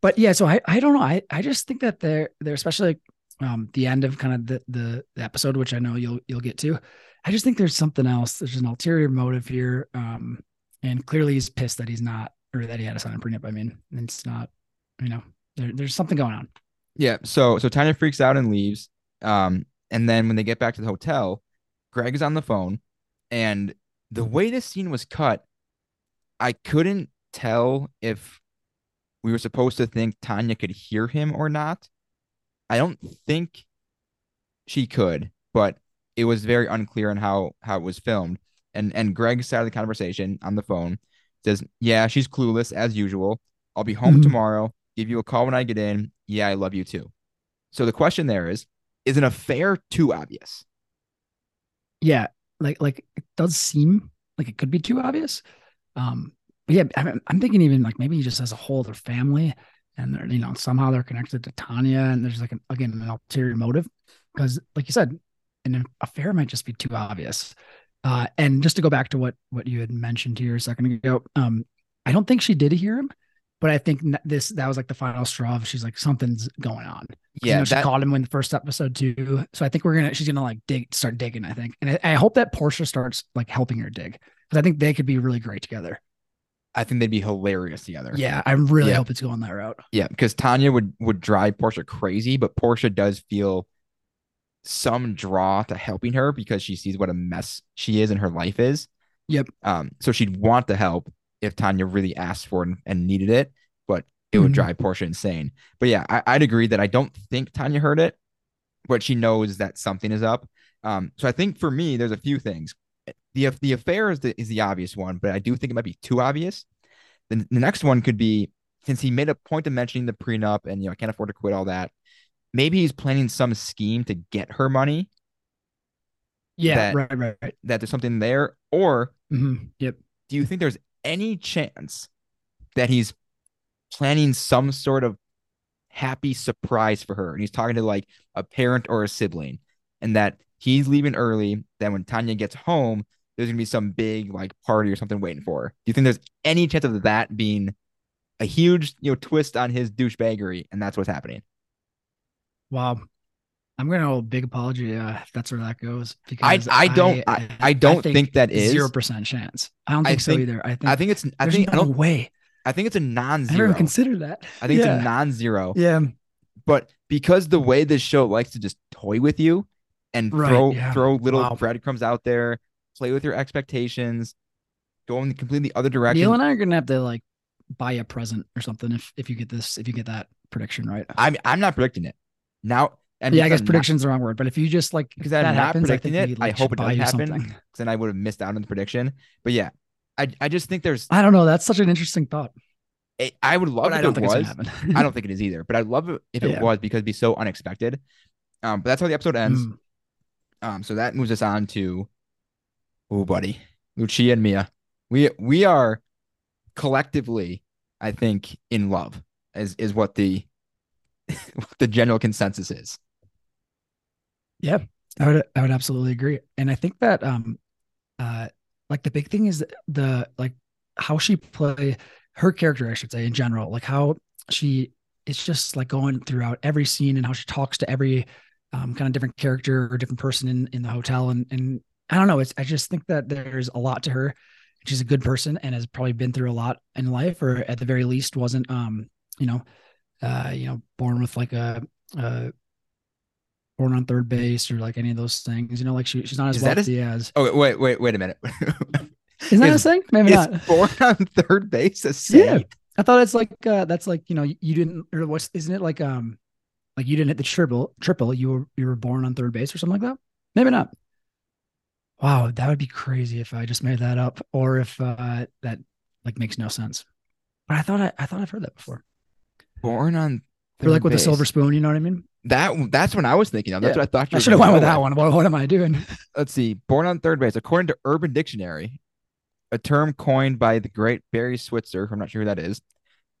But yeah, so I, I don't know. I, I just think that they're they're especially like um the end of kind of the, the the episode, which I know you'll you'll get to. I just think there's something else. There's an ulterior motive here. Um and clearly he's pissed that he's not or that he had a prenup. I mean, it's not, you know, there, there's something going on. Yeah. So so Tanya freaks out and leaves. Um, and then when they get back to the hotel, Greg is on the phone, and the way this scene was cut, I couldn't tell if we were supposed to think Tanya could hear him or not. I don't think she could, but it was very unclear on how how it was filmed. And and Greg started the conversation on the phone. Says, "Yeah, she's clueless as usual. I'll be home Mhm. tomorrow. Give you a call when I get in. Yeah, I love you too." So the question there is, is an affair too obvious? Yeah, like like it does seem like it could be too obvious. Um, but yeah, I'm, I'm thinking even like maybe he just as a whole, their family, and they're you know somehow they're connected to Tanya, and there's like an, again an ulterior motive because like you said, an affair might just be too obvious. Uh, and just to go back to what what you had mentioned here a second ago, um, I don't think she did hear him, but I think this that was like the final straw. Of she's like something's going on. 'Cause, you Yeah, know, she that, called him in the first episode too. So I think we're gonna she's gonna like dig start digging. I think, and I, I hope that Portia starts like helping her dig because I think they could be really great together. I think they'd be hilarious together. Yeah, I really Yeah. hope it's going that route. Yeah, because Tanya would would drive Portia crazy, but Portia does feel some draw to helping her because she sees what a mess she is and her life is. Yep. Um, so she'd want to help if Tanya really asked for it and, and needed it, but it would Mhm. drive Portia insane. But yeah, I, I'd agree that I don't think Tanya heard it, but she knows that something is up. Um, so I think for me, there's a few things. The the affair is the is the obvious one, but I do think it might be too obvious. The, the next one could be since he made a point of mentioning the prenup and you know I can't afford to quit all that. Maybe he's planning some scheme to get her money. Yeah, That- right, right, right. That there's something there, or Mhm. Yep. do you think there's any chance that he's planning some sort of happy surprise for her. And he's talking to like a parent or a sibling and that he's leaving early then when tanya gets home there's gonna be some big like party or something waiting for her. Do you think there's any chance of that being a huge you know twist on his douchebaggery and that's what's happening? Wow. I'm gonna owe a big apology uh, if that's where that goes. I Because I don't I, I don't think, that is zero percent chance. I don't I think so either. I think I think it's I think I no don't way. I think it's a non-zero even considered that. I think yeah. it's a non-zero yeah. but because the way this show likes to just toy with you and Right, throw yeah. throw little Wow. breadcrumbs out there, play with your expectations, go in the completely other direction. Neil and I are gonna have to like buy a present or something if if you get this if you get that prediction right. I'm I'm not predicting it now. And yeah, I guess I'm not- the wrong word, but if you just like because I'm that not happens, predicting I think it. we, I hope it does you happen because then I would have missed out on the prediction. But yeah, I I just think there's I don't know. That's such an interesting thought. I- I would love But if I don't it think was. it's gonna happen. I don't think it is either, but I'd love it if it Yeah. was because it'd be so unexpected. Um, but that's how the episode ends. Mm. Um, so that moves us on to, oh, buddy, Lucia and Mia. We we are collectively, I think, in love. Is is what the what the general consensus is. I would I would absolutely agree. And I think that um uh like the big thing is the like how she play her character, I should say, in general, like how she it's just like going throughout every scene and how she talks to every um, kind of different character or different person in, in the hotel. And and I don't know, it's I just think that there's a lot to her. She's a good person and has probably been through a lot in life, or at the very least wasn't um, you know, uh, you know, born with like a uh born on third base or like any of those things. You know, like she, she's not as that a- wealthy as Oh wait wait wait a minute. isn't that a is- thing? Maybe not. born on third base a Yeah. I thought it's like uh that's like, you know, you didn't or what's isn't it like um like you didn't hit the triple triple, you were you were born on third base or something like that? Maybe not. Wow, that would be crazy if I just made that up or if uh that like makes no sense. But I thought I, I thought I've heard that before. Born on Or like with base. silver spoon, you know what I mean? That that's what I was thinking of. That's Yeah. what I thought. you I should have went with that one. What, what am I doing? Let's see. Born on third base, according to Urban Dictionary, a term coined by the great Barry Switzer, I'm not sure who that is,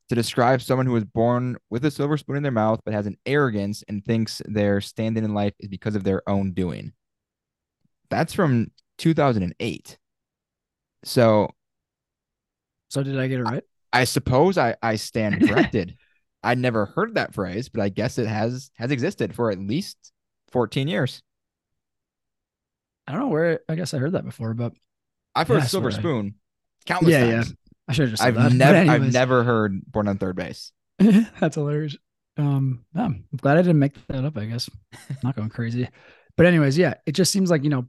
to describe someone who was born with a silver spoon in their mouth but has an arrogance and thinks their standing in life is because of their own doing. That's from 2008. So So did I get it right? I suppose I, I stand corrected. I'd never heard that phrase, but I guess it has has existed for at least 14 years. I don't know where. I guess I heard that before, but I've heard Yeah, silver swear I- spoon countless Yeah, yeah. I should have just I've never I've never heard born on third base. That's hilarious. Um, yeah, I'm glad I didn't make that up. I guess not going crazy, but anyways, yeah, it just seems like you know,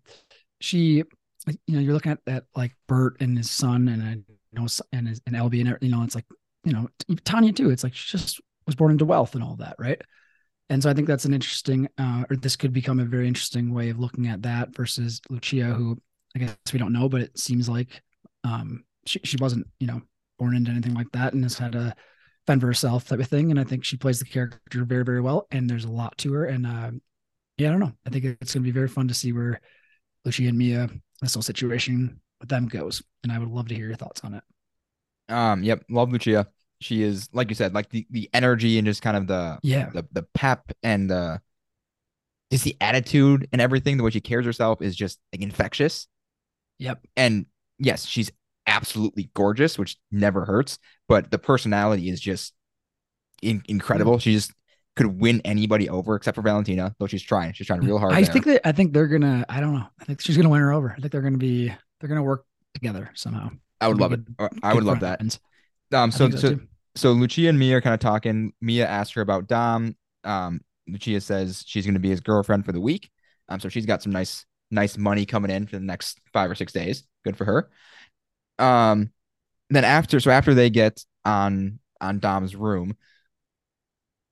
she, you know, you're looking at that like Bert and his son, and I you know, and his, and LB, and you know, it's like you know, Tanya too. It's like she just was born into wealth and all that, right? And so I think that's an interesting, uh, or this could become a very interesting way of looking at that versus Lucia, who I guess we don't know, but it seems like um, she she wasn't, you know, born into anything like that, and has had a fend for herself type of thing. And I think she plays the character very, very well. And there's a lot to her. And uh, yeah, I don't know. I think it's going to be very fun to see where Lucia and Mia, this whole situation with them goes. And I would love to hear your thoughts on it. Um, yep, love Lucia. She is like you said, like the the energy and just kind of the Yeah. the the pep and the just the attitude and everything, the way she cares herself is just like infectious. Yep. And yes, she's absolutely gorgeous, which never hurts, but the personality is just in- incredible. She just could win anybody over except for Valentina, though she's trying. She's trying real hard. I there. think that I think they're gonna. I don't know. I think she's gonna win her over. I think they're gonna be. They're gonna work together somehow. I would love it. good- Uh, I would love that. Um, so so too. so Lucia and Mia are kind of talking. Mia asked her about Dom. Um, Lucia says she's going to be his girlfriend for the week. Um, so she's got some nice nice money coming in for the next five or six days. Good for her. Um, then after so after they get on on Dom's room,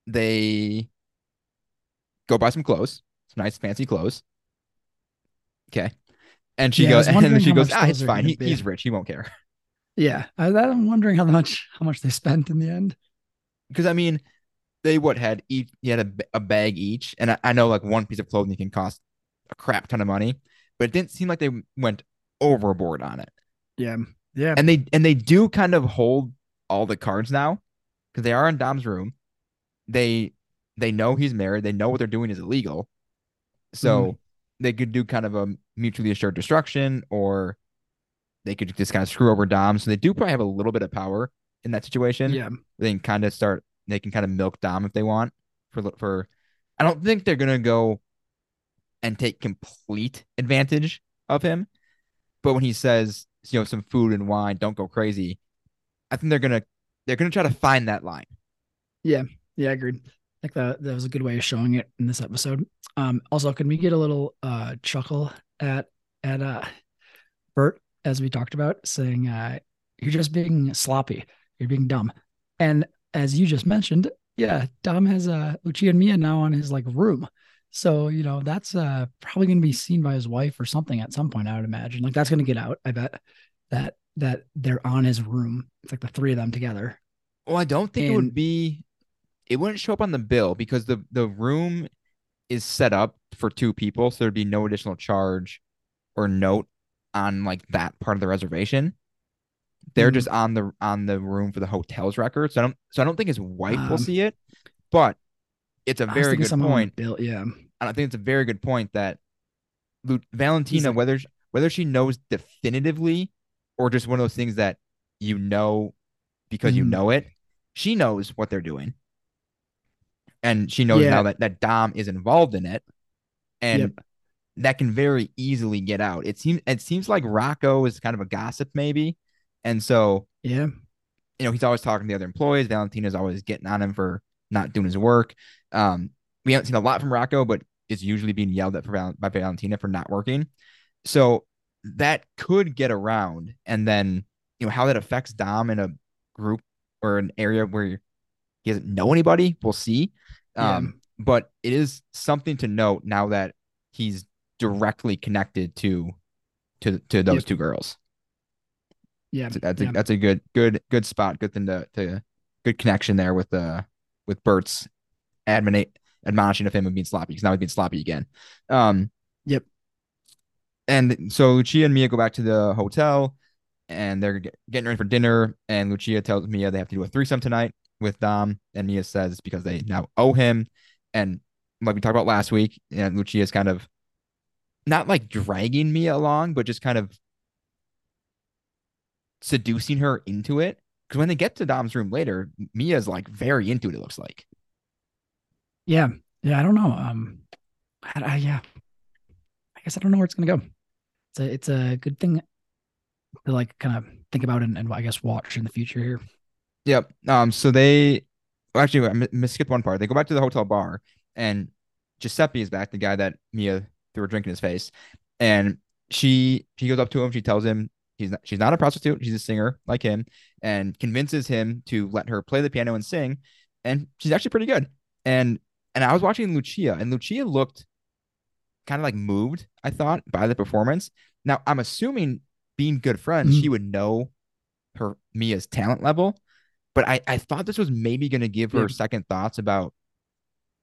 they go buy some clothes, some nice fancy clothes. Okay, and she Yeah, goes and she goes, ah, it's fine. He, he's rich. He won't care. Yeah, I, I'm wondering how much how much they spent in the end. because I mean, they what had each you had a, a bag each, and I, I know like one piece of clothing can cost a crap ton of money, but it didn't seem like they went overboard on it. Yeah, yeah, And they and they do kind of hold all the cards now because they are in Dom's room. They they know he's married. They know what they're doing is illegal, so mm-hmm. they could do kind of a mutually assured destruction, or they could just kind of screw over Dom. So they do probably have a little bit of power in that situation yeah. they can kind of start they can kind of milk Dom if they want for for I don't think they're gonna go and take complete advantage of him. But when he says, you know, some food and wine, don't go crazy, I think they're gonna they're gonna try to find that line. Yeah, Yeah, I agreed. I think that that was a good way of showing it in this episode. Um, also, can we get a little uh chuckle at at uh Bert as we talked about, saying uh you're just being sloppy, you're being dumb. And as you just mentioned, yeah, Dom has uh Lucia and Mia now on his like room. So, you know, that's uh probably gonna be seen by his wife or something at some point, I would imagine. Like that's gonna get out, I bet that that they're on his room. It's like the three of them together. Well, I don't think it would be it wouldn't show up on the bill because the the room is set up for two people, so there'd be no additional charge or note on like that part of the reservation. They're Mhm. just on the on the room for the hotel's record. So I don't so I don't think his wife will Um, see it, but it's a very good point. Bill, yeah. And I think it's a very good point that Lu- Valentina, like- whether whether she knows definitively or just one of those things that you know because you Mhm. know it, she knows what they're doing. And she knows Yeah. now that, that Dom is involved in it. And Yep. That can very easily get out. It seems it seems like Rocco is kind of a gossip, maybe. And so Yeah. you know, he's always talking to the other employees. Valentina's always getting on him for not doing his work. Um, we haven't seen a lot from Rocco, but is usually being yelled at for Val- by Valentina for not working. So that could get around, and then you know how that affects Dom in a group or an area where he doesn't know anybody. We'll see. Yeah. Um, but it is something to note now that he's directly connected to to to those Yep. two girls. Yeah. So that's a yeah. that's a good good good spot. Good thing to to good connection there with uh with Bert's admin admonishing of him and being sloppy because now he's being sloppy again. Um, Yep. And so Lucia and Mia go back to the hotel and they're getting ready for dinner. And Lucia tells Mia they have to do a threesome tonight with Dom. And Mia says it's because they now owe him. And like we talked about last week, and Lucia's kind of not like dragging me along, but just kind of seducing her into it. Because when they get to Dom's room later, Mia's like very into it, it looks like. Yeah. Yeah. I don't know. Um, I, I, yeah. I guess I don't know where it's going to go. It's a, it's a good thing to like kind of think about and, and I guess watch in the future here. Yep. Um. So they well, actually I m- skipped one part. They go back to the hotel bar, and Giuseppe is back, the guy that Mia threw a drink in his face, and she she goes up to him. She tells him he's not, she's not a prostitute. She's a singer like him, and convinces him to let her play the piano and sing. And she's actually pretty good. And and I was watching Lucia, and Lucia looked kind of like moved. I thought by the performance. Now I'm assuming being good friends, Mhm. she would know her Mia's talent level. But I, I thought this was maybe going to give her Yeah. second thoughts about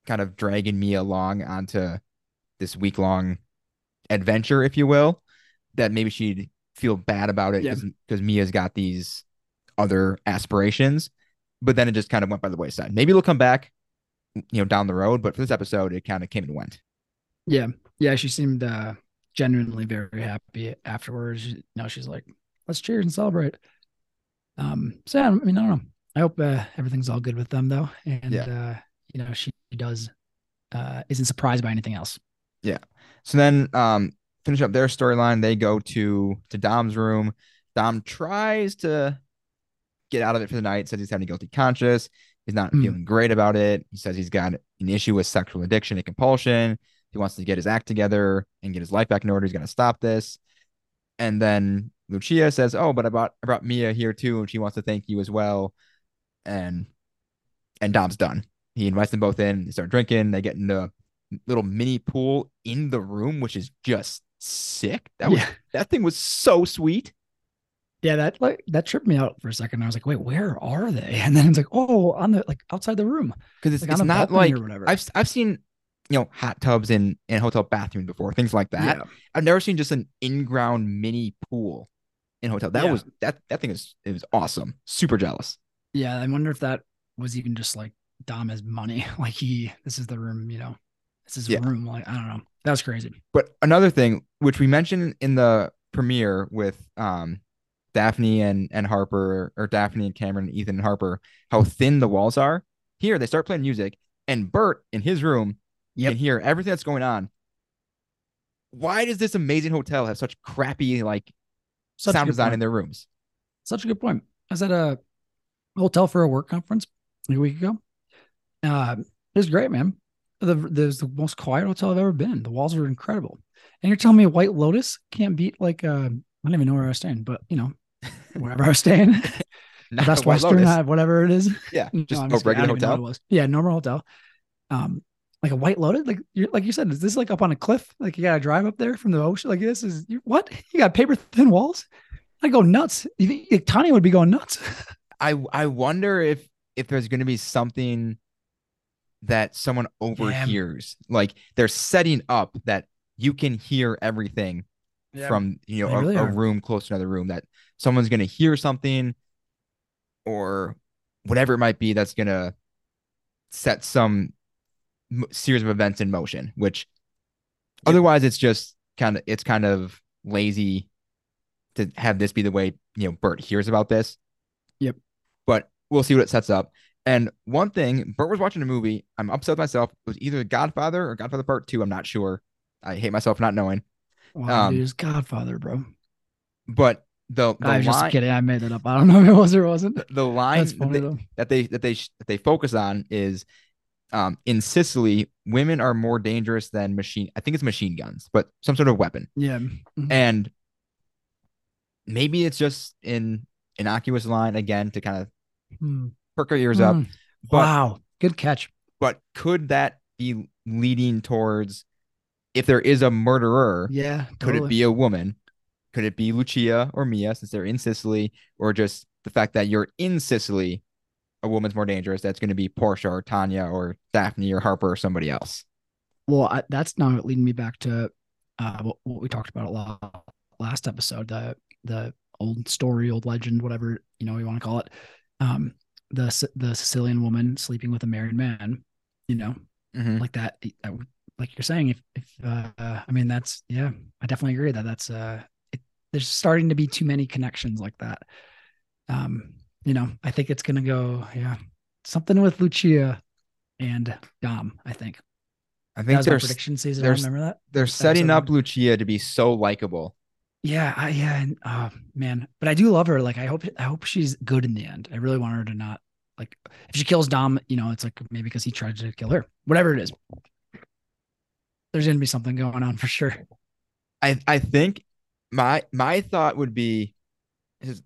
kind of dragging Mia along onto this week long adventure, if you will, that maybe she'd feel bad about it Yeah. because Mia's got these other aspirations. But then it just kind of went by the wayside. Maybe it'll come back, you know, down the road. But for this episode, it kind of came and went. Yeah. Yeah. She seemed uh, genuinely very happy afterwards. You know, she's like, let's cheers and celebrate. Um, so yeah, I mean, I don't know. I hope uh, everything's all good with them though. And, Yeah. uh, you know, she does, uh, isn't surprised by anything else. So then, um, finish up their storyline. They go to to Dom's room. Dom tries to get out of it for the night. Says he's having a guilty conscience. He's not Hmm. feeling great about it. He says he's got an issue with sexual addiction and compulsion. He wants to get his act together and get his life back in order. He's going to stop this. And then Lucia says, "Oh, but I brought I brought Mia here too, and she wants to thank you as well." And and Dom's done. He invites them both in. They start drinking. They get in the little mini pool in the room, which is just sick. That was yeah. that thing was so sweet. Yeah. That like, that tripped me out for a second. I was like, wait, where are they? And then it's like, oh, on the, like outside the room. Because it's, Like it's not like. I've I've seen you know hot tubs in in hotel bathrooms before, things like that. Yeah. I've never seen just an in-ground mini pool in hotel. That Yeah. was that that thing is it was awesome. Super jealous. Yeah. I wonder if that was even just like Dom has money. Like he, this is the room, you know, this is Yeah. room. Like, I don't know. That was crazy. But another thing, which we mentioned in the premiere with um Daphne and and Harper, or Daphne and Cameron, and Ethan and Harper, how thin the walls are. Here they start playing music, and Bert in his room Yep. can hear everything that's going on. Why does this amazing hotel have such crappy like Such sound design point. in their rooms? Such a good point. I was at a hotel for a work conference a week ago. Uh, it was great, man. The there's the most quiet hotel I've ever been. The walls are incredible. And you're telling me White Lotus can't beat like uh, I don't even know where I was staying, but you know, wherever I was staying, Best Western, Lotus. uh, whatever it is. Yeah, No, just I'm a regular don't even know what hotel. it was. Yeah, normal hotel. Um, like a White Lotus, like you like you said, is this like up on a cliff? Like you gotta drive up there from the ocean? Like this is you, what? You got paper thin walls? I go nuts. You think like, Tanya would be going nuts? I I wonder if if there's going to be something that someone overhears. Like they're setting up that you can hear everything from you know a, really a room close to another room that someone's going to hear something or whatever it might be that's going to set some series of events in motion which Yep. otherwise it's just kind of it's kind of lazy to have this be the way you know Bert hears about this Yep. but we'll see what it sets up and one thing Bert was watching a movie I'm upset with myself it was either Godfather or Godfather Part 2 I'm not sure I hate myself for not knowing Wow, Um, dude, it's Godfather, bro. but the the I was just kidding. I made that up. I don't know if it was or wasn't. the, the line that they, that they that they that they focus on is um in Sicily women are more dangerous than machine I think it's machine guns but some sort of weapon Yeah. Mhm. and maybe it's just an innocuous line again to kind of Hmm. Perk our ears up Hmm. but wow. Good catch. but could that be leading towards if there is a murderer Yeah. could it be a woman could it be Lucia or Mia since they're in Sicily or just the fact that you're in Sicily a woman's more dangerous, that's going to be Portia or Tanya or Daphne or Harper or somebody else. Well, I, that's now leading me back to uh, what, what we talked about a lot last episode the the old story, old legend, whatever you know you want to call it. Um, the the Sicilian woman sleeping with a married man, you know, Mhm. like that, that like you're saying, if if uh, I mean that's yeah, I definitely agree that that's uh, it, there's starting to be too many connections like that. Um, you know, I think it's gonna go yeah, something with Lucia and Dom. I think I think they're prediction season. there's- Remember that? they're setting up Lucia to be so likable. Yeah, I, yeah, and, oh man, but I do love her. Like, I hope, I hope she's good in the end. I really want her to not like if she kills Dom. You know, it's like maybe because he tried to kill her. Whatever it is, there's gonna be something going on for sure. I I think my my thought would be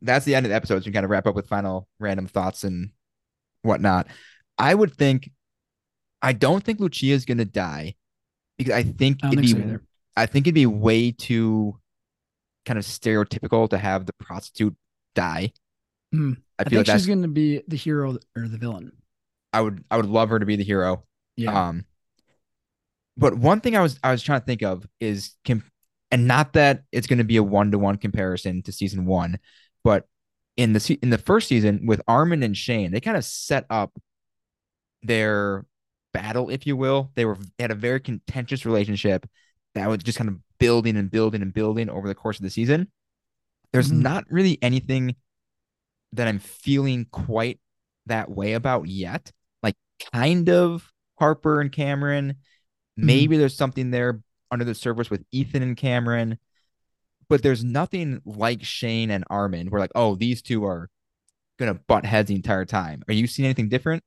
that's the end of the episode. So we kind of wrap up with final random thoughts and whatnot. I would think I don't think Lucia is gonna die because I think I it'd be so. I think it'd be way too kind of stereotypical to have the prostitute die. Hmm. I I, feel think like she's gonna be the hero or the villain. I would I would love her to be the hero. Yeah, Um, but one thing I was I was trying to think of is com- and not that it's going to be a one to one comparison to season one, but in the in the first season with Armond and Shane, they kind of set up their battle, if you will. They were they had a very contentious relationship that was just kind of building and building and building over the course of the season. There's Mhm. not really anything that I'm feeling quite that way about yet. Like kind of Harper and Cameron. Maybe there's something there under the surface with Ethan and Cameron, but there's nothing like Shane and Armond. We're like, oh, these two are gonna butt heads the entire time. Are you seeing anything different?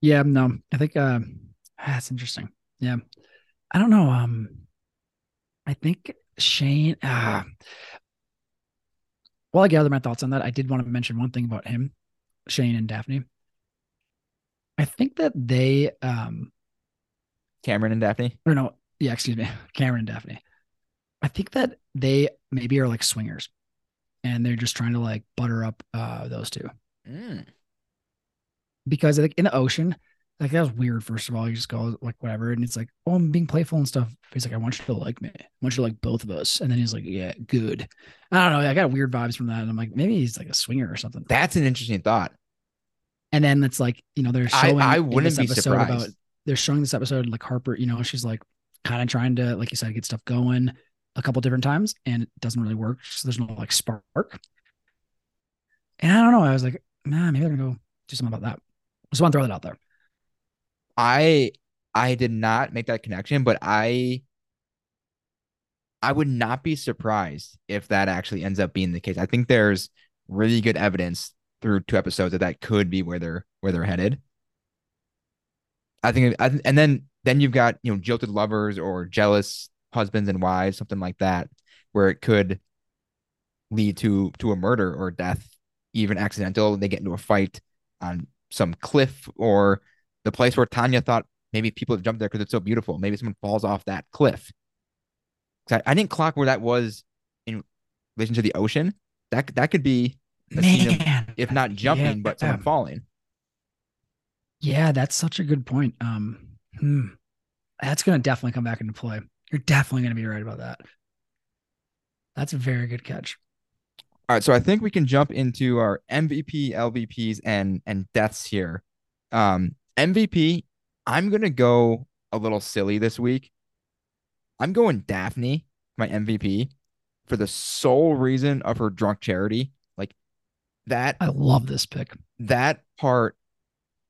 yeah. No, I think uh, that's interesting. Yeah, I don't know. Um, I think Shane. Ah, while I gather my thoughts on that, I did want to mention one thing about him, Shane and Daphne. I think that they, um, Cameron and Daphne. or no, yeah, excuse me, Cameron and Daphne. I think that they maybe are like swingers, and they're just trying to like butter up uh those two Mm. because like in the ocean, like that was weird. First of all, you just go like whatever, and it's like, oh, I'm being playful and stuff. He's like, I want you to like me. I want you to like both of us. And then he's like, yeah, good. I don't know. I got weird vibes from that, and I'm like, maybe he's like a swinger or something. That's an interesting thought. And then it's like, you know, they're showing. I in wouldn't this be episode surprised. About, they're showing this episode like Harper. You know, she's like kind of trying to, like you said, get stuff going a couple different times, and it doesn't really work. So there's no like spark. And I don't know. I was like, nah, maybe I'm gonna go do something about that. Just want to throw that out there. I I did not make that connection, but I I would not be surprised if that actually ends up being the case. I think there's really good evidence through two episodes that that could be where they're where they're headed. I think, I, and then then you've got you know jilted lovers or jealous husbands and wives, something like that, where it could lead to to a murder or death, even accidental. They get into a fight on some cliff or the place where Tanya thought maybe people have jumped there because it's so beautiful. Maybe someone falls off that cliff. I, I didn't clock where that was in relation to the ocean. That that could be scene of, if not jumping, but someone yeah. falling. Yeah, that's such a good point. Um, hmm. that's gonna definitely come back into play. You're definitely gonna be right about that. That's a very good catch. All right, so I think we can jump into our MVP, LVPs, and and deaths here. Um, MVP, I'm gonna go a little silly this week. I'm going Daphne, my MVP, for the sole reason of her drunk charity. Like that I love this pick. that part,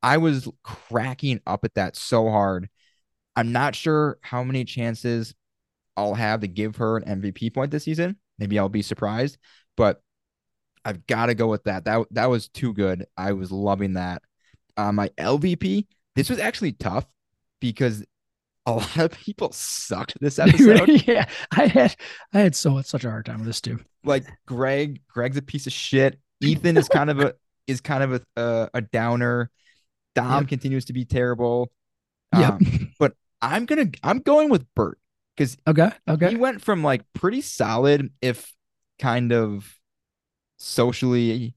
I was cracking up at that so hard. I'm not sure how many chances I'll have to give her an MVP point this season. Maybe I'll be surprised, but I've got to go with that. That that was too good. I was loving that. Uh, my LVP, this was actually tough because a lot of people sucked this episode. Yeah, I had I had so such a hard time with this too. like Greg, Greg's a piece of shit. Ethan is kind of a is kind of a a, a downer. Dom Yep. continues to be terrible. Yep. Um, I'm gonna I'm going with Bert because okay. Okay. he went from like pretty solid, if kind of socially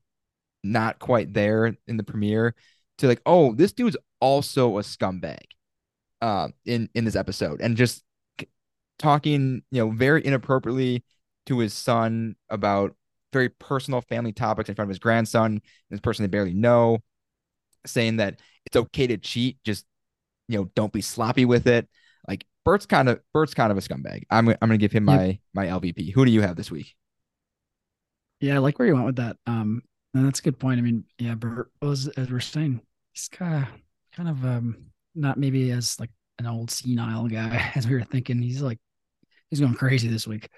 not quite there in the premiere to like, oh, this dude's also a scumbag uh, in in this episode, and just talking, you know, very inappropriately to his son about very personal family topics in front of his grandson, this person they barely know, saying that it's okay to cheat, just you know, don't be sloppy with it. Like Bert's kind of Bert's kind of a scumbag. I'm I'm gonna give him my yep. my LVP. Who do you have this week? Yeah, I like where you went with that. Um, and that's a good point. I mean, yeah, Bert was as we're saying, kind of kind of um not maybe as like an old senile guy as we were thinking. He's like he's going crazy this week.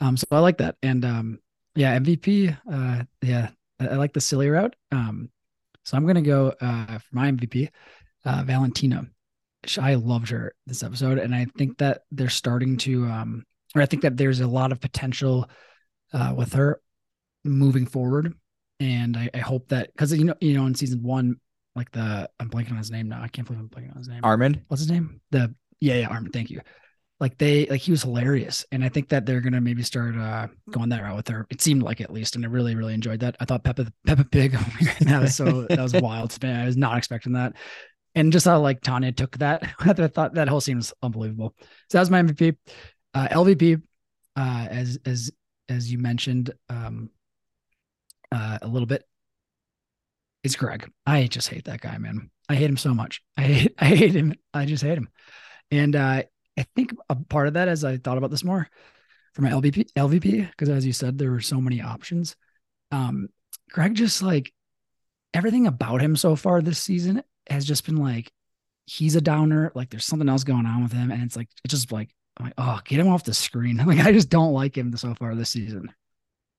Um, so I like that. And um, yeah, MVP. Uh, yeah, I, I like the silly route. Um, so I'm gonna go uh for my MVP, uh, Valentina. I loved her this episode, and I think that they're starting to, um, or I think that there's a lot of potential uh, with her moving forward. And I, I hope that because you know, you know, in season one, like the I'm blanking on his name now. I can't believe I'm blanking on his name. Armond. What's his name? The yeah, yeah, Armond. Thank you. Like they like he was hilarious, and I think that they're gonna maybe start uh going that route with her. It seemed like at least, and I really really enjoyed that. I thought Peppa Peppa Pig. that was so that was wild. I was not expecting that and just how like Tanya took that. I thought that whole scene was unbelievable. So that was my MVP. Uh, LVP, uh, as as as you mentioned um, uh, a little bit, is Greg. I just hate that guy, man. I hate him so much. I hate I hate him. I just hate him. And uh, I think a part of that, as I thought about this more, for my LVP LVP, because as you said, there were so many options. Um, Greg just like everything about him so far this season has just been like he's a downer. Like there's something else going on with him, and it's like it's just like I'm like oh get him off the screen. Like I just don't like him so far this season.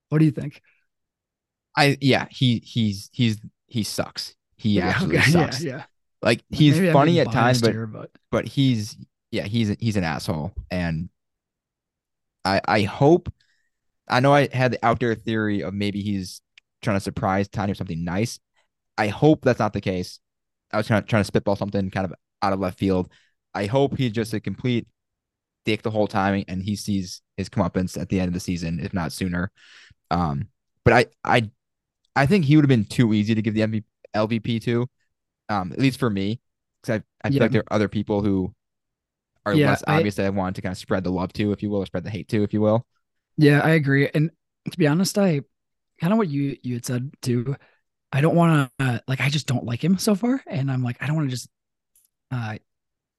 What do you think? I yeah he he's he's he sucks. He yeah, absolutely okay. sucks. Yeah, yeah. Like he's Maybe funny at times, but, here, but but he's yeah he's he's an asshole, and I I hope I know I had the out there theory of maybe he's trying to surprise Tanya with something nice. I hope that's not the case. I was kind of trying to spitball something kind of out of left field. I hope he's just a complete dick the whole time and he sees his comeuppance at the end of the season, if not sooner. Um, but I I I think he would have been too easy to give the MVP, LVP to, um, at least for me, because I, I feel yeah. like there are other people who are yeah, less obvious I, that I want to kind of spread the love to, if you will, or spread the hate to, if you will. Yeah, I agree. And to be honest, I kind of what you you had said too. I don't want to uh, like I just don't like him so far, and I'm like I don't want to just uh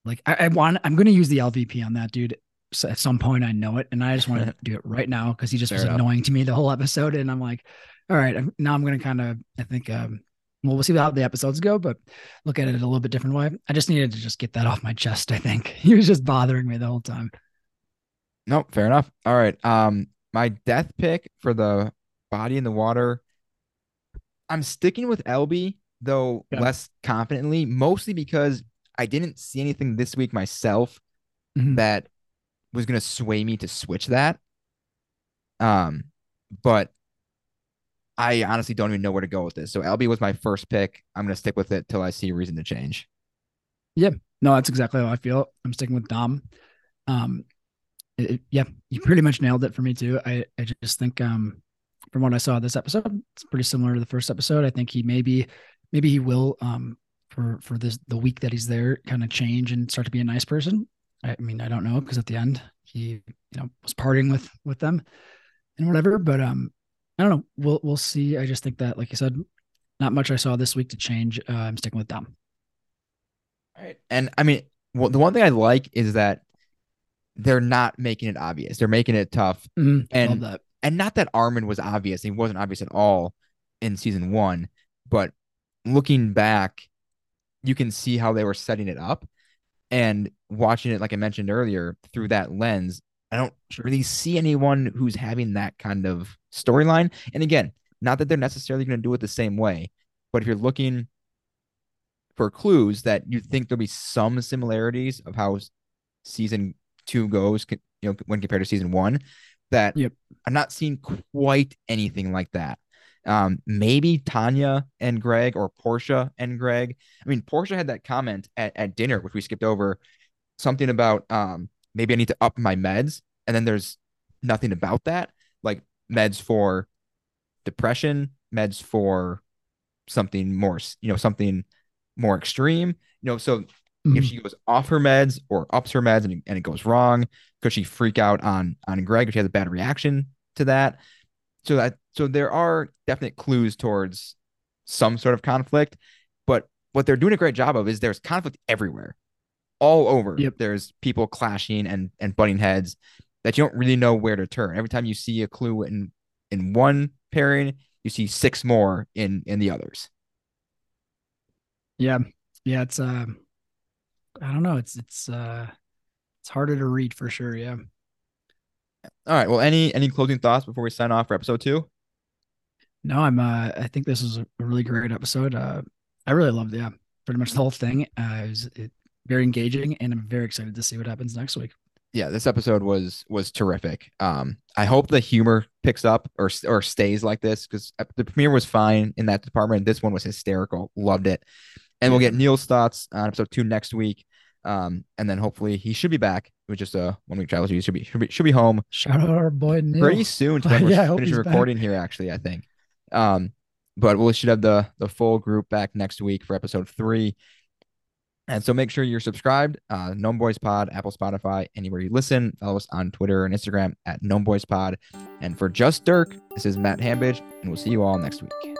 like I, I want I'm going to use the LVP on that dude. So at some point, I know it, and I just want to do it right now because he just Fair was enough. annoying to me the whole episode, and I'm like, all right, I'm, now I'm going to kind of I think um well we'll see how the episodes go, but look at it a little bit different way. I just needed to just get that off my chest. I think he was just bothering me the whole time. Nope, fair enough. All right, um, my death pick for the body in the water I'm sticking with Albie though yeah. less confidently, mostly because I didn't see anything this week myself mm-hmm. that was gonna sway me to switch that. Um, but I honestly don't even know where to go with this. So Albie was my first pick. I'm gonna stick with it till I see a reason to change. Yeah, no, that's exactly how I feel. I'm sticking with Dom. Um, it, yeah, you pretty much nailed it for me too. I I just think um from what I saw this episode, it's pretty similar to the first episode. I think he maybe maybe he will um for for this the week that he's there kind of change and start to be a nice person. I mean, I don't know because at the end he you know was partying with with them and whatever, but um I don't know. We'll we'll see. I just think that like you said, not much I saw this week to change. Uh, I'm sticking with Dom. All right. And I mean, well, the one thing I like is that they're not making it obvious. They're making it tough. Mm-hmm. And and not that Armond was obvious, he wasn't obvious at all in season one, but looking back, you can see how they were setting it up. And watching it, like I mentioned earlier, through that lens, I don't really see anyone who's having that kind of storyline. And again, not that they're necessarily going to do it the same way, but if you're looking for clues that you think there'll be some similarities of how season two goes, you know, when compared to season one, that yep. I'm not seeing quite anything like that. Um, maybe Tanya and Greg or Portia and Greg. I mean, Portia had that comment at, at dinner, which we skipped over, something about um, maybe I need to up my meds. And then there's nothing about that, like meds for depression, meds for something more, you know, something more extreme. You know, so Mhm. if she goes off her meds or ups her meds and, it- and it goes wrong, could she freak out on on Greg if she has a bad reaction to that? So that so there are definite clues towards some sort of conflict, but what they're doing a great job of is there's conflict everywhere, all over. Yep. There's people clashing and and butting heads that you don't really know where to turn. Every time you see a clue in in one pairing, you see six more in in the others. Yeah. Yeah. It's, uh, I don't know. It's, it's, uh, it's harder to read for sure. Yeah. All right. Well, any any closing thoughts before we sign off for episode two? No, I'm, uh, I think this was a really great episode. Uh, I really loved, yeah, pretty much the whole thing. Uh, it was it, very engaging and I'm very excited to see what happens next week. yeah, this episode was was terrific. Um, I hope the humor picks up or or stays like this because the premiere was fine in that department. This one was hysterical. Loved it, and we'll get Neil's thoughts on episode two next week. Um, and then hopefully he should be back. It was just a one week travel. He should be should be should be home Shout out our boy Neil. pretty soon to when we're Yeah, I hope finishing back. recording here. Actually, I think. Um, but we should have the the full group back next week for episode three. And so make sure you're subscribed. Uh, Gnome Boys Pod, Apple, Spotify, anywhere you listen. Follow us on Twitter and Instagram at Gnome Boys Pod. And for just Dirk, this is Matt Hambidge, and we'll see you all next week.